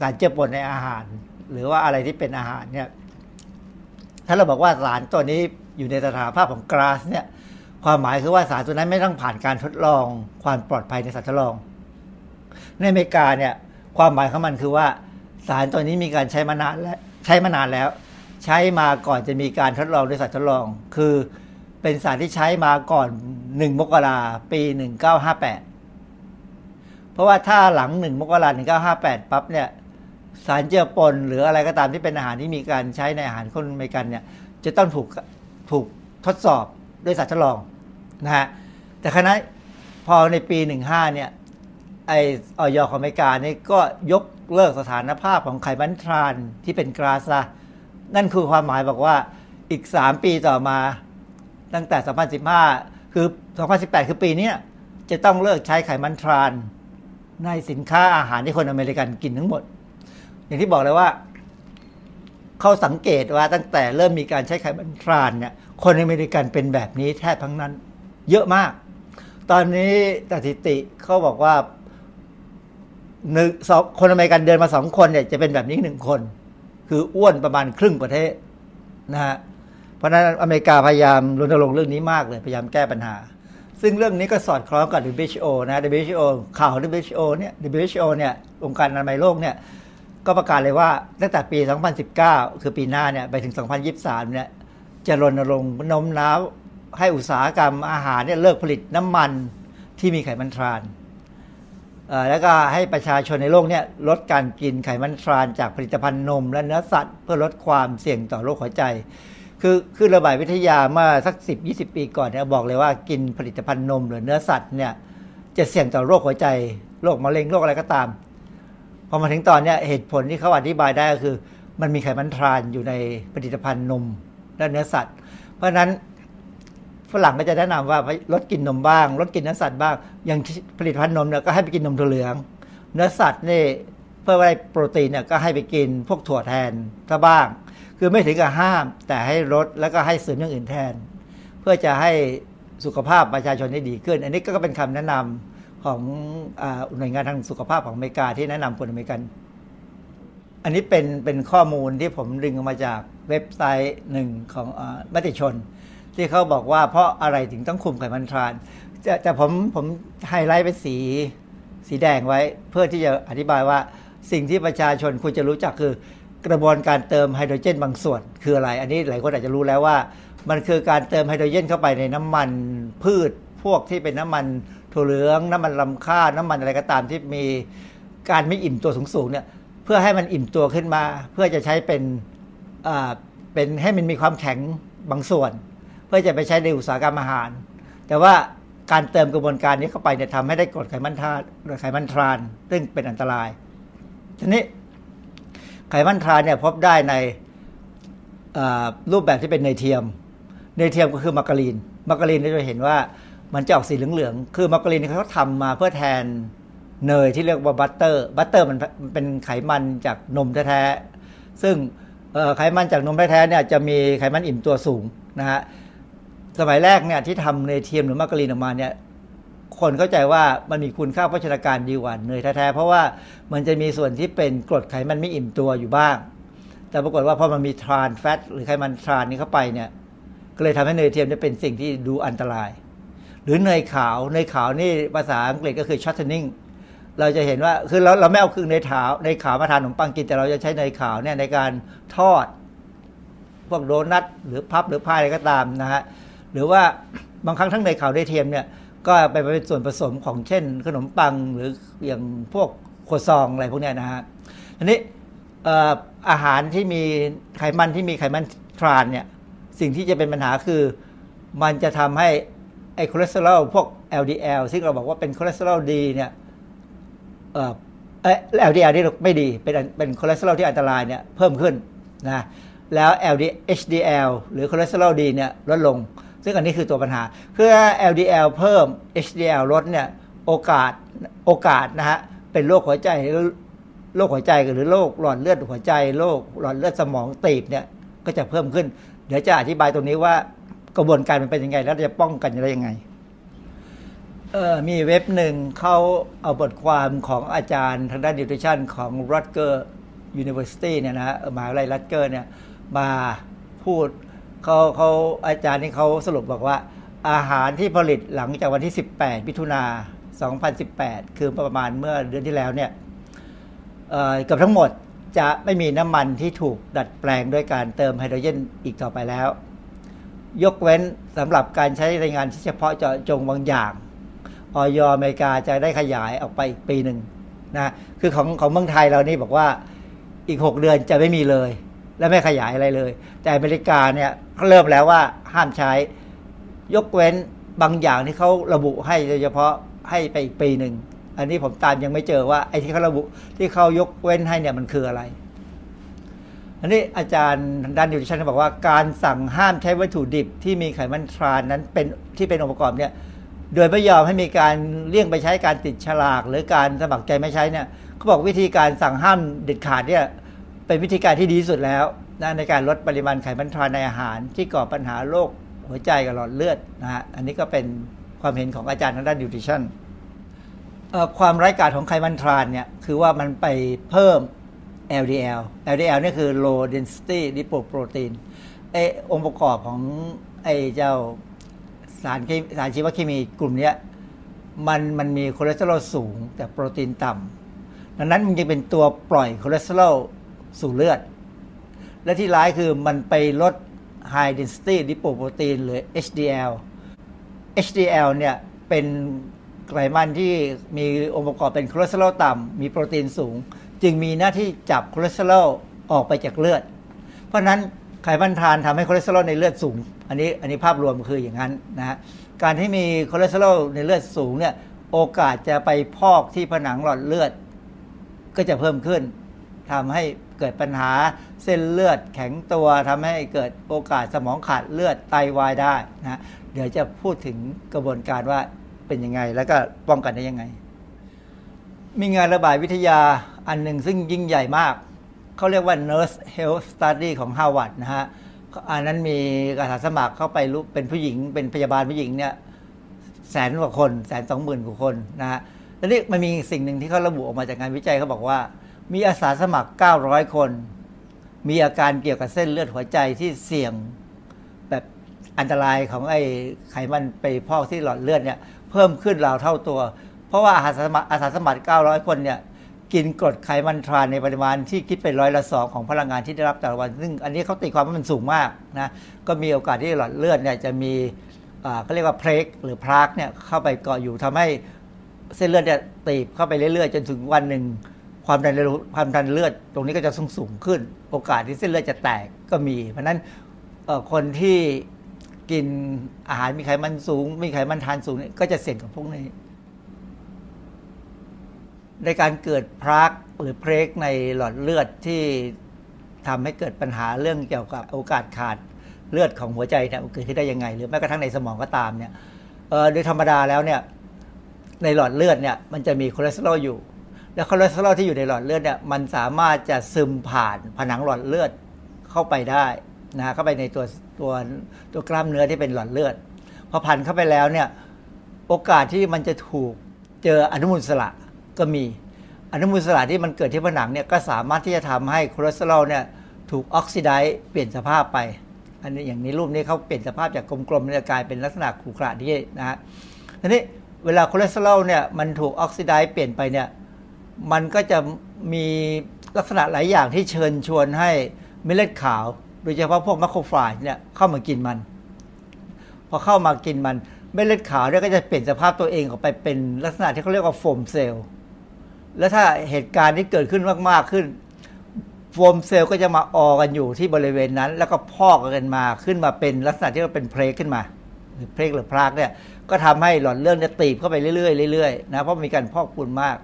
สารเจือปนในอาหาร หรือว่าอะไรที่เป็นอาหารเนี่ย ถ้าเราบอกว่าสารตัวนี้อยู่ในสถานภาพของกราสเนี่ยความหมายคือว่าสารตัวนั้นไม่ต้องผ่านการทดลองความปลอดภัยในสัตว์ทดลอง ในอเมริกาเนี่ยความหมายของมันคือว่าสารตัวนี้มีการใช้มานานและใช้มานานแล้ว ใช้มาก่อนจะมีการทดลองในสัตว์ทดลอง คือเป็นสารที่ใช้มาก่อนหนึ่งมกราปีหนึ่งเก้าห้าแปดเพราะว่าถ้าหลังหนึ่งมกราหนึ่งเก้าห้าแปดปั๊บเนี่ย สารเจือปนหรืออะไรก็ตามที่เป็นอาหารที่มีการใช้ในอาหารคนอเมริกันเนี่ยจะต้องถูกถูกทดสอบด้วยสัตว์ทดลองนะฮะแต่คณะพอในปี 15เนี่ยไอออยของอเมริกานี่ก็ยกเลิกสถานภาพของไขมันทรานที่เป็นกราซะนั่นคือความหมายบอกว่าอีก 3 ปีต่อมาตั้งแต่ 2015 คือ 2018 คือปีนี้จะต้องเลิกใช้ไขมันทราน ในสินค้าอาหารที่คนอเมริกันกินทั้งหมด อย่างที่บอกเลยว่า เขาสังเกตว่าตั้งแต่เริ่มมีการใช้ไขมัน trans เนี่ยคนอเมริกันเป็นแบบนี้แทบทั้งนั้น เยอะมาก ตอนนี้สถิติเขาบอกว่าหนึ่งในสองคนอเมริกันเดินมาสองคนเนี่ยจะเป็นแบบนี้หนึ่งคน คืออ้วนประมาณครึ่งประเทศนะฮะเพราะนั้นอเมริกาพยายามรณรงค์เรื่องนี้มากเลย พยายามแก้ปัญหา ซึ่งเรื่องนี้ก็สอดคล้องกับ WHO นะ WHO ข่าว WHO เนี่ย WHO เนี่ยองค์การอนามัยโลกเนี่ย ก็ประกาศเลยว่าตั้งแต่ปี 2019 คือปีหน้าเนี่ยไปถึง 2023 เนี่ยจะรณรงค์โน้มน้าวให้อุตสาหกรรมอาหารเนี่ยเลิกผลิตน้ำมันที่มีไขมันทรานแล้วก็ให้ประชาชนในโลกเนี่ยลดการกินไขมันทรานจากผลิตภัณฑ์นม และเนื้อสัตว์เพื่อลดความเสี่ยงต่อโรคหัวใจ คือคือระบายวิทยาเมื่อสัก 10 20 ปีก่อนเนี่ยบอกเลยว่ากินผลิตภัณฑ์นม หรือเนื้อสัตว์เนี่ยจะเสี่ยงต่อโรคหัวใจโรคมะเร็งโรคอะไรก็ตาม อมาถึงตอนเนี้ยเหตุผลที่เขาอธิบายได้ก็คือ มันมีไขมันทรานอยู่ในผลิตภัณฑ์นมและเนื้อสัตว์ เพราะฉะนั้นฝรั่งก็จะแนะนำว่าลดกินนมบ้างลดกินเนื้อสัตว์บ้างอย่างผลิตภัณฑ์นมเนี่ยก็ให้ไปกินนมถั่วเหลือง เนื้อสัตว์นี่เพื่อได้โปรตีนเนี่ยก็ให้ไปกินพวกถั่วแทนถ้าบ้าง คือไม่ถึงกับห้าม แต่ให้ลดแล้วก็ให้เสริมอย่างอื่นแทน เพื่อจะให้สุขภาพประชาชนได้ดีขึ้น อันนี้ก็เป็นคำแนะนำ ของอหน่วยงานทางสุขภาพของอเมริกาที่แนะนำคนอเมริกัน อันนี้เป็นเป็นข้อมูลที่ผมดึงมาจากเว็บไซต์หนึ่งของอมติชน ที่เขาบอกว่าเพราะอะไรถึงต้องคุมไขมัน trans แต่แต่ผมผมไฮไลท์เป็นสีสีแดงไว้ เพื่อที่จะอธิบายว่าสิ่งที่ประชาชนควรจะรู้จักคือกระบวนการเติมไฮโดรเจนบางส่วน คืออะไร อันนี้หลายคนอาจจะรู้แล้วว่า มันคือการเติมไฮโดรเจนเข้าไปในน้ำมันพืชพวกที่เป็นน้ำมัน ถั่วเหลืองน้ำมันลำข้าวน้ำมันอะไรก็ตามที่มีการไม่อิ่มตัวสูงๆเนี่ยเพื่อให้มันอิ่มตัวขึ้นมา เพื่อจะใช้เป็นเป็นให้มันมีความแข็งบางส่วน เพื่อจะไปใช้ในอุตสาหกรรมอาหาร แต่ว่าการเติมกระบวนการนี้เข้าไปเนี่ยทำให้ได้กรดไขมันทานไขมัน trans ซึ่งเป็นอันตราย ทีนี้ไขมัน trans เนี่ยพบได้ในรูปแบบที่เป็นเนยเทียมเนยเทียมก็คือมาการีน มาการีนเราจะเห็นว่า มันจะออกสีเหลืองๆ คือมาการีนเขาทำมาเพื่อแทนเนยที่เรียกว่า butter butter มันเป็นไขมันจากนมแท้ๆ ซึ่งไขมันจากนมแท้ๆเนี่ยจะมีไขมันอิ่มตัวสูงนะฮะ สมัยแรกเนี่ยที่ทำเนยเทียมหรือมาการีนออกมาเนี่ย คนเข้าใจว่ามันมีคุณค่าโภชนาการดีกว่าเนยแท้ๆ เพราะว่ามันจะมีส่วนที่เป็นกรดไขมันไม่อิ่มตัวอยู่บ้าง แต่ปรากฏว่าพอมันมีทรานแฟตหรือไขมันทรานนี้เข้าไปเนี่ย ก็เลยทำให้เนยเทียมเนี่ยเป็นสิ่งที่ดูอันตราย หรือเนยขาวเนยขาวนี่ภาษาอังกฤษก็คือ shortening เราจะเห็นว่าคือเราเราไม่เอาคือเนยขาวเนยขาวมาทานขนมปังกินแต่เราจะใช้เนยขาวเนี่ยในการทอด พวกโดนัทหรือพัฟหรือพายอะไรก็ตามนะฮะหรือว่าบางครั้งทั้งเนยขาวเนยเทียมเนี่ยก็ไปเป็นส่วนผสมของเช่น ขนมปังหรืออย่างพวกครัวซองต์อะไรพวกเนี้ยนะฮะทีนี้เอ่ออาหารที่มีไขมันที่มีไขมัน trans เนี่ยสิ่งที่จะเป็นปัญหาคือ มันจะทำให้ ไอ้คอเลสเตอรอลพวก LDL ซึ่งเราบอกว่าเป็นคอเลสเตอรอลดีเนี่ยเออเออ LDL นี่ไม่ดีเป็นเป็นคอเลสเตอรอลที่อันตรายเนี่ยเพิ่มขึ้นนะแล้ว LD HDL หรือคอเลสเตอรอลดีเนี่ยลดลง ซึ่งอันนี้คือตัวปัญหา คือ LDL เพิ่ม HDL ลดเนี่ยโอกาสโอกาสนะฮะเป็นโรคหัวใจโรคหัวใจหรือโรคหลอดเลือดหัวใจโรคหลอดเลือดสมองตีบเนี่ยก็จะเพิ่มขึ้น เดี๋ยวจะอธิบายตรงนี้ว่า กระบวนการมันเป็นยังไง แล้วจะป้องกันได้ยังไงเออมีเว็บหนึ่งเขาเอาบทความของอาจารย์ทางด้านนิวทริชั่นของ Rutger University เนี่ยนะมหาวิทยาลัยรัตเกอร์เนี่ยมาพูดเขาเขาอาจารย์นี่เขาสรุปบอกว่า อาหารที่ผลิตหลังจากวันที่ 18มิถุนา2018 คือประมาณเมื่อเดือนที่แล้วเนี่ยเกือบทั้งหมดจะไม่มีน้ำมันที่ถูกดัดแปลงด้วยการเติมไฮโดรเจนอีกต่อไปแล้ว ยกเว้นสำหรับการใช้ในงานที่เฉพาะเจาะจงบางอย่างออยอเมริกาจะได้ขยายออกไปอีกปีหนึ่งนะคือของของเมืองไทยเรานี่บอกว่าอีก 6 เดือนจะไม่มีเลย และไม่ขยายอะไรเลย แต่อเมริกาเนี่ยเขาเริ่มแล้วว่าห้ามใช้ ยกเว้นบางอย่างที่เขาระบุให้โดยเฉพาะให้ไปอีกปีหนึ่ง อันนี้ผมตามยังไม่เจอว่าไอ้ที่เขาระบุที่เขายกเว้นให้เนี่ยมันคืออะไร อันนี้อาจารย์ด้าน nutrition บอกว่าการสั่งห้ามใช้วัตถุดิบที่มีไขมัน trans นั้นเป็นที่เป็นองค์ประกอบเนี่ยโดยไม่ยอมให้มีการเลี่ยงไปใช้การติดฉลาก หรือการสมัครใจไม่ใช้เนี่ยเขาบอกวิธีการสั่งห้ามเด็ดขาดเนี่ยเป็นวิธีการที่ดีที่สุดแล้วนะในการลดปริมาณไขมัน trans ในอาหาร ที่ก่อปัญหาโรคหัวใจกับหลอดเลือดนะฮะอันนี้ก็เป็นความเห็นของอาจารย์ทางด้าน nutrition ความร้ายกาจของไขมัน trans เนี่ยคือว่ามันไปเพิ่ม LDL LDL นี่คือ low density lipoprotein ไอ้องค์ประกอบของไอ้เจ้าสารสารชีวเคมีกลุ่มนี้มันมันมีคอเลสเตอรอลสูง แต่โปรตีนต่ำดังนั้นมันจะเป็นตัวปล่อยคอเลสเตอรอลสู่เลือด และที่ร้ายคือมันไปลด high density lipoprotein หรือ HDL HDL เนี่ยเป็นไขมันที่มีองค์ประกอบเป็นคอเลสเตอรอลต่ำมีโปรตีนสูง จึงมีหน้าที่จับคอเลสเตอรอลออกไปจากเลือด เพราะนั้นไขมันทรานส์ทำให้คอเลสเตอรอลในเลือดสูง อันนี้อันนี้ภาพรวมคืออย่างนั้นนะฮะการที่มีคอเลสเตอรอลในเลือดสูงเนี่ยโอกาสจะไปพอกที่ผนังหลอดเลือด ก็จะเพิ่มขึ้นทำให้เกิดปัญหาเส้นเลือดแข็งตัวทำให้เกิดโอกาสสมองขาดเลือดไตวายได้นะเดี๋ยวจะพูดถึงกระบวนการว่าเป็นยังไง แล้วก็ป้องกันได้ยังไง มีงานระบาดวิทยาอันหนึ่งซึ่งยิ่งใหญ่มาก เขาเรียกว่า Nurse Health Study ของ Harvard นะฮะอันนั้นมีอาสาสมัครเข้าไปรู้เป็นผู้หญิง เป็นพยาบาลผู้หญิงเนี่ยแสนกว่าคนแสนสองหมื่นกว่าคนนะฮะแล้วนี่มันมีสิ่งหนึ่งที่เขาระบุออกมาจากงานวิจัยเขาบอกว่า มีอาสาสมัคร 900 คน มีอาการเกี่ยวกับเส้นเลือดหัวใจที่เสี่ยง แบบอันตรายของไอ้ไขมันไปพอกที่หลอดเลือดเนี่ยเพิ่มขึ้นราวเท่าตัว เพราะว่าอาสาสมัครอาสาสมัคร 900 คนเนี่ยกินกรดไขมันทรานในปริมาณที่คิดเป็นร้อยละสองของพลังงานที่ได้รับแต่ละวัน ซึ่งอันนี้เขาตีความว่ามันสูงมากนะก็มีโอกาสที่หลอดเลือดเนี่ยจะมีเขาเรียกว่าเพลกหรือพลากเนี่ยเข้าไปเกาะอยู่ทำให้เส้นเลือดเนี่ยตีบเข้าไปเรื่อยๆ จนถึงวันหนึ่งความดันความดันเลือด ตรงนี้ก็จะสูงสูงขึ้น โอกาสที่เส้นเลือดจะแตกก็มี เพราะนั้นคนที่กินอาหารมีไขมันสูง มีไขมันทานสูงนี่ก็จะเสี่ยงกับพวกนี้ ในการเกิดพรักหรือเพลกในหลอดเลือดที่ทำให้เกิดปัญหาเรื่องเกี่ยวกับโอกาสขาดเลือดของหัวใจเนี่ยเกิดขึ้นได้ยังไง หรือแม้กระทั่งในสมองก็ตามเนี่ยโดยธรรมดาแล้วเนี่ยในหลอดเลือดเนี่ยมันจะมีคอเลสเตอรอลอยู่ แล้วคอเลสเตอรอลที่อยู่ในหลอดเลือดเนี่ยมันสามารถจะซึมผ่านผนังหลอดเลือดเข้าไปได้นะเข้าไปในตัวตัวตัวกล้ามเนื้อที่เป็นหลอดเลือดพอผ่านเข้าไปแล้วเนี่ยโอกาสที่มันจะถูกเจออนุมูลอิสระ ก็มี อนุมูลอิสระที่มันเกิดที่ผนังเนี่ยก็สามารถที่จะทำให้คอเลสเตอรอลเนี่ยถูก oxidize เปลี่ยนสภาพไป อันนี้อย่างนี้รูปนี้เขาเปลี่ยนสภาพจากกลมๆเนี่ยกลายเป็นลักษณะขรุขระที่นะฮะทีนี้เวลาคอเลสเตอรอลเนี่ยมันถูก oxidize เปลี่ยนไปเนี่ยมันก็จะมีลักษณะหลายอย่างที่เชิญชวนให้เม็ดเลือดขาว โดยเฉพาะพวก macrophage เนี่ยเข้ามากินมัน พอเข้ามากินมันเม็ดเลือดขาวเนี่ยก็จะเปลี่ยนสภาพตัวเองออกไปเป็นลักษณะที่เขาเรียกว่า foam cell แล้วถ้าเหตุการณ์ที่เกิดขึ้นมากๆขึ้น foam cell ก็จะมาออกันอยู่ที่บริเวณนั้น แล้วก็พอกกันมากขึ้นมาเป็นลักษณะที่ว่าเป็น plaque ขึ้นมาหรือเพลกหรือพลากเนี่ยก็ทำให้หลอดเลือดเนี่ยตีบเข้าไปเรื่อยๆเรื่อยๆนะเพราะมีการพอกปูนมาก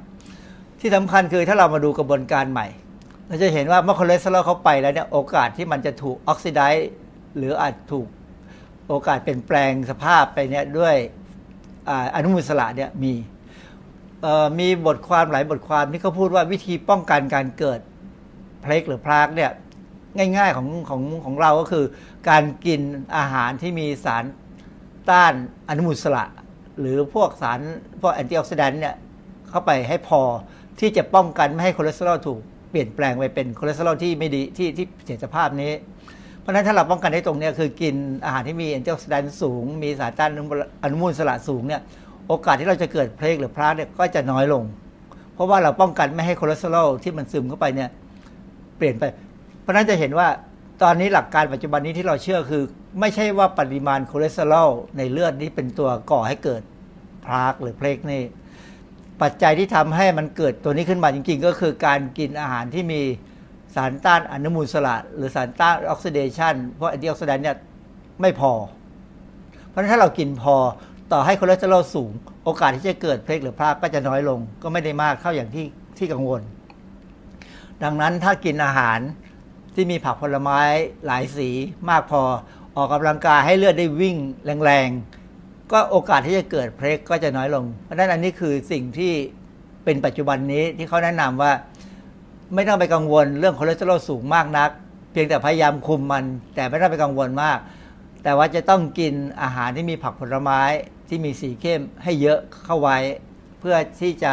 ที่สำคัญคือถ้าเรามาดูกระบวนการใหม่ เราจะเห็นว่าเมื่อคอเลสเตอรอลเข้าไปแล้วเนี่ยโอกาสที่มันจะถูกออกซิไดซ์หรืออาจถูกโอกาสเปลี่ยนแปลงสภาพไปเนี่ยด้วยออนุมูลสระเนี่ยมี มีบทความหลายบทความที่เขาพูดว่าวิธีป้องกันการเกิดเพลกหรือพลากเนี่ยง่ายๆของของของเราก็คือ การกินอาหารที่มีสารต้านอนุมูลอิสระ หรือพวกสารพวก antioxidant เนี่ยเข้าไปให้พอที่จะป้องกันไม่ให้คอเลสเตอรอลถูกเปลี่ยนแปลงไปเป็นคอเลสเตอรอลที่ไม่ดีที่ที่เสียสภาพนี้ เพราะฉะนั้นถ้าเราป้องกันได้ตรงเนี้ยคือกินอาหารที่มี antioxidant สูง มีสารต้านอนุมูลอิสระสูงเนี่ย โอกาสที่เราจะเกิด plaque หรือ plaque เนี่ยก็จะน้อยลง เพราะว่าเราป้องกันไม่ให้คอเลสเตอรอลที่มันซึมเข้าไปเนี่ยเปลี่ยนไป เพราะนั้นจะเห็นว่าตอนนี้หลักการปัจจุบันนี้ที่เราเชื่อคือ ไม่ใช่ว่าปริมาณคอเลสเตอรอลในเลือดนี้เป็นตัวก่อให้เกิด plaque หรือ plaque นี่ปัจจัยที่ทำให้มันเกิดตัวนี้ขึ้นมาจริง ๆ ก็คือการกินอาหารที่มีสารต้านอนุมูลอิสระหรือสารต้านออกซิเดชันพวก antioxidant เนี่ยไม่พอ เพราะฉะนั้นถ้าเรากินพอ ต่อให้คอเลสเตอรอลสูง โอกาสที่จะเกิด plaque หรือ plaque ก็จะน้อยลง ก็ไม่ได้มากเท่าอย่างที่ที่กังวล ดังนั้นถ้ากินอาหารที่มีผักผลไม้หลายสีมากพอออกกำลังกายให้เลือดได้วิ่งแรงๆ ก็โอกาสที่จะเกิดเพลกก็จะน้อยลง เพราะฉะนั้นอันนี้คือสิ่งที่เป็นปัจจุบันนี้ที่เขาแนะนำว่าไม่ต้องไปกังวลเรื่องคอเลสเตอรอลสูงมากนัก เพียงแต่พยายามคุมมัน แต่ไม่ต้องไปกังวลมาก แต่ว่าจะต้องกินอาหารที่มีผักผลไม้ ที่มีสีเข้มให้เยอะเข้าไว้ เพื่อที่จะ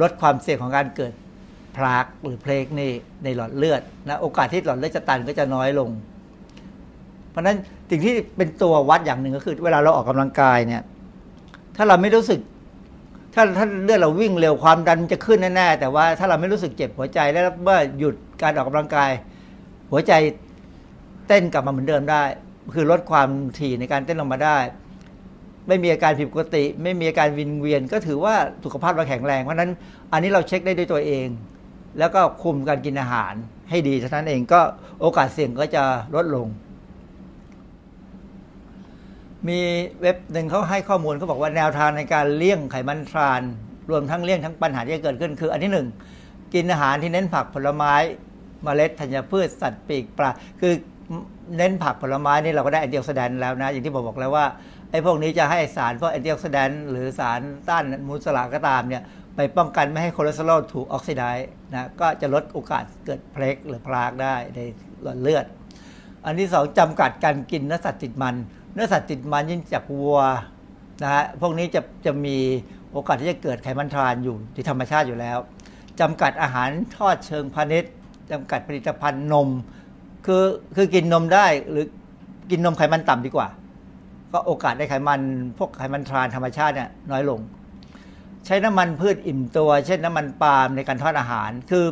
ลดความเสี่ยงของการเกิดพลากหรือเพลกในในหลอดเลือดนะโอกาสที่หลอดเลือดจะตันก็จะน้อยลง เพราะฉะนั้นสิ่งที่เป็นตัววัดอย่างหนึ่งก็คือ เวลาเราออกกำลังกายเนี่ย ถ้าเราไม่รู้สึก ถ้าถ้าเลือดเราวิ่งเร็วความดันจะขึ้นแน่ๆแต่ว่าถ้าเราไม่รู้สึกเจ็บหัวใจแล้วเมื่อหยุดการออกกำลังกาย หัวใจเต้นกลับมาเหมือนเดิมได้ คือลดความถี่ในการเต้นลงมาได้ ไม่มีอาการผิดปกติ ไม่มีอาการวินเวียน ก็ถือว่าสุขภาพเราแข็งแรงเพราะนั้น อันนี้เราเช็คได้ด้วยตัวเอง แล้วก็คุมการกินอาหารให้ดีเท่านั้นเองก็โอกาสเสี่ยงก็จะลดลง มีเว็บหนึ่งเขาให้ข้อมูลเขาบอกว่าแนวทางในการเลี่ยงไขมันทราน รวมทั้งเลี่ยงทั้งปัญหาที่จะเกิดขึ้นคือ อันที่หนึ่งกินอาหารที่เน้นผักผลไม้เมล็ดธัญพืชสัตว์ปีกปลาคือเน้นผักผลไม้นี่เราก็ได้ antioxidant แล้วนะ อย่างที่ผมบอกแล้วว่า ไอ้พวกนี้จะให้สารพวก antioxidant หรือสารต้านอนุมูลอิสระก็ตามเนี่ยไปป้องกันไม่ให้คอเลสเตอรอลถูก oxidize นะก็จะลดโอกาสเกิด plaque หรือ plaque ได้ในหลอดเลือด อันที่สองจำกัดการกินเนื้อสัตว์ติดมัน เนื้อสัตว์ติดมันยิ่งจากวัวนะฮะพวกนี้จะจะมีโอกาสที่จะเกิดไขมันทรานอยู่ที่ธรรมชาติอยู่แล้วจำกัดอาหารทอดเชิงพาณิชย์จำกัดผลิตภัณฑ์นม คือคือกินนมได้หรือกินนมไขมันต่ำดีกว่า ก็โอกาสได้ไขมัน พวกไขมันทรานธรรมชาติเนี่ยน้อยลง ใช้น้ำมันพืชอิ่มตัว เช่นน้ำมันปาล์มในการทอดอาหาร คือ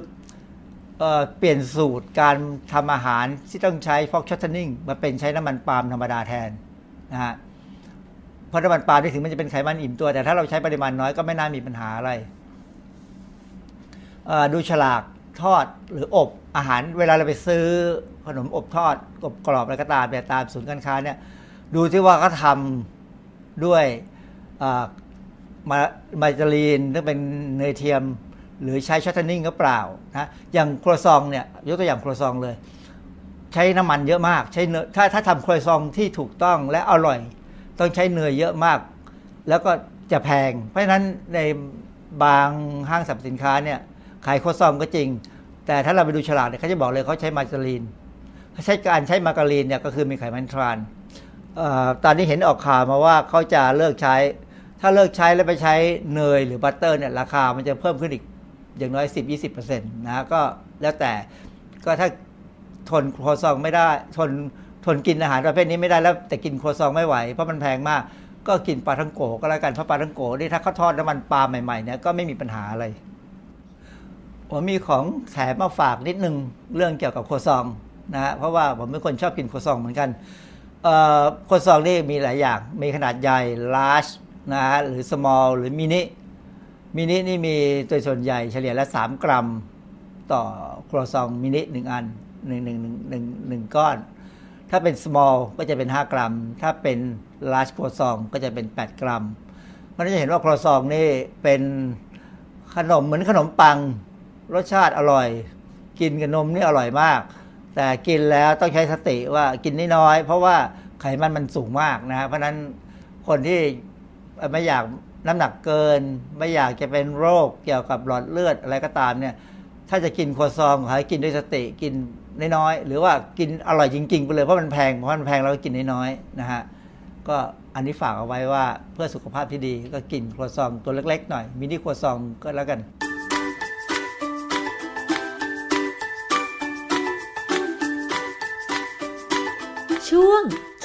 เอเปลี่ยนสูตรการทำอาหารที่ต้องใช้ฟอกช็อตเทนนิ่งมาเป็นใช้น้ำมันปาล์มธรรมดาแทนนะฮะเพราะน้ำมันปาล์มที่ถึงมันจะเป็นไขมันอิ่มตัว แต่ถ้าเราใช้ปริมาณน้อยก็ไม่น่ามีปัญหาอะไรดูฉลากทอดหรืออบอาหารเวลาเราไปซื้อขนมอบทอดอบกรอบอะไรก็ตามเนี่ตามศูนย์การค้าเนี่ย ดูที่ว่าเขาทำด้วยมามาจารีนที่เป็นเนยเทียม หรือใช้ช็อตเทนนิ่งก็เปล่านะอย่างครัวซองเนี่ยยกตัวอย่างครัวซองเลย ใช้น้ำมันเยอะมากใช้เนยถ้าถ้าทำครัวซองที่ถูกต้องและอร่อย ต้องใช้เนยเยอะมาก แล้วก็จะแพง เพราะฉะนั้นในบางห้างสรรพสินค้าเนี่ยขายครัวซองก็จริง แต่ถ้าเราไปดูฉลากเนี่ยเขาจะบอกเลยเขาใช้มาการีนเขาใช้การใช้มาการีนเนี่ยก็คือมีไขมันทรานเอ่อ ตอนนี้เห็นออกข่าวมาว่าเขาจะเลิกใช้ ถ้าเลิกใช้แล้วไปใช้เนยหรือบัตเตอร์เนี่ยราคามันจะเพิ่มขึ้นอีกอย่างน้อย 10-20%นะก็แล้วแต่ก็ถ้าทนครัวซองไม่ได้ทนทนกินอาหารประเภทนี้ไม่ได้แล้วแต่กินครัวซองไม่ไหว เพราะมันแพงมาก ก็กินปลาทั้งโกก็แล้วกันเพราะปลาทั้งโกนี่ถ้าเขาทอดน้ำมันปลาใหม่ๆเนี่ยก็ไม่มีปัญหาอะไรผมมีของแถมมาฝากนิดนึงเรื่องเกี่ยวกับครัวซองนะฮะเพราะว่าผมเป็นคนชอบกินครัวซองเหมือนกัน ครัวซองนี่มีหลายอย่าง มีขนาดใหญ่ large นะฮะหรือ small หรือมินิมินินี่มีตัวส่วนใหญ่เฉลี่ยละ 3 กรัม ต่อครัวซองมินิหนึ่งอันหนึ่งหนึ่งหนึ่งหนึ่งหนึ่งก้อน ถ้าเป็น small ก็จะเป็น 5 กรัม ถ้าเป็น large ครัวซองก็จะเป็น 8 กรัมมันจะเห็นว่าครัวซองนี่เป็นขนมเหมือนขนมปัง รสชาติอร่อย กินกับนมนี่อร่อยมาก แต่กินแล้วต้องใช้สติว่ากินน้อยๆเพราะว่าไขมันมันสูงมากนะฮะเพราะนั้นคนที่ไม่อยากน้ำหนักเกิน ไม่อยากจะเป็นโรคเกี่ยวกับหลอดเลือดอะไรก็ตามเนี่ยถ้าจะกินครัวซองขอให้กินด้วยสติกินน้อยๆหรือว่ากินอร่อยจริงๆไปเลยเพราะมันแพงเพราะมันแพงเราก็กินน้อยๆนะฮะก็อันนี้ฝากเอาไว้ว่าเพื่อสุขภาพที่ดีก็กินครัวซองตัวเล็ก ๆ หน่อยมินิครัวซองก็แล้วกัน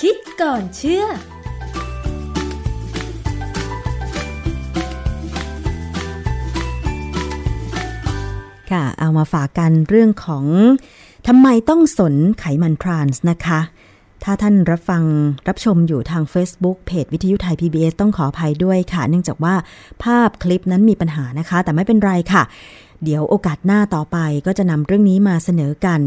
คิดก่อนเชื่อ ค่ะ เอามาฝากกันเรื่องของทำไมต้องสนไขมันทรานส์นะคะ ถ้าท่านรับฟังรับชมอยู่ทาง Facebook เพจวิทยุไทย PBS ต้องขออภัยด้วยค่ะ เนื่องจากว่าภาพคลิปนั้นมีปัญหานะคะ แต่ไม่เป็นไรค่ะ เดี๋ยวโอกาสหน้าต่อไปก็จะนำเรื่องนี้มาเสนอกัน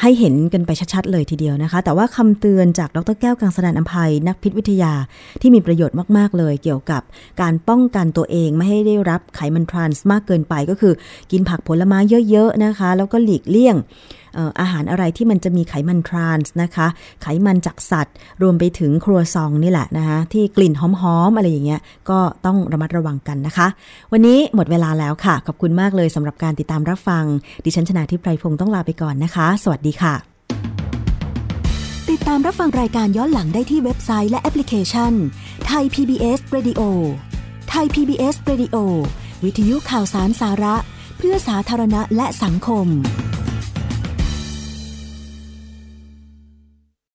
ให้เห็นกันไปชัดๆเลยทีเดียวนะคะ แต่ว่าคำเตือนจากดรแก้วกังสดานอภัย นักพิษวิทยาที่มีประโยชน์มากๆเลยเกี่ยวกับการป้องกันตัวเองไม่ให้ได้รับไขมันทรานส์มากเกินไปก็คือ กินผักผลไม้เยอะๆนะคะ แล้วก็หลีกเลี่ยง อาหารอะไรที่มันจะมีไขมันทรานส์นะคะ ไขมันจากสัตว์ รวมไปถึงครัวซองนี่แหละนะคะ ที่กลิ่นหอมๆอะไรอย่างเงี้ย ก็ต้องระมัดระวังกันนะคะ วันนี้หมดเวลาแล้วค่ะ ขอบคุณมากเลยสำหรับการติดตามรับฟัง ดิฉันชนาทิพไพรพงศ์ต้องลาไปก่อนนะคะ สวัสดีค่ะ ติดตามรับฟังรายการย้อนหลังได้ที่เว็บไซต์และแอปพลิเคชันไทย PBS Radio ไทย PBS Radio วิทยุข่าวสารสาระ เพื่อสาธารณะและสังคม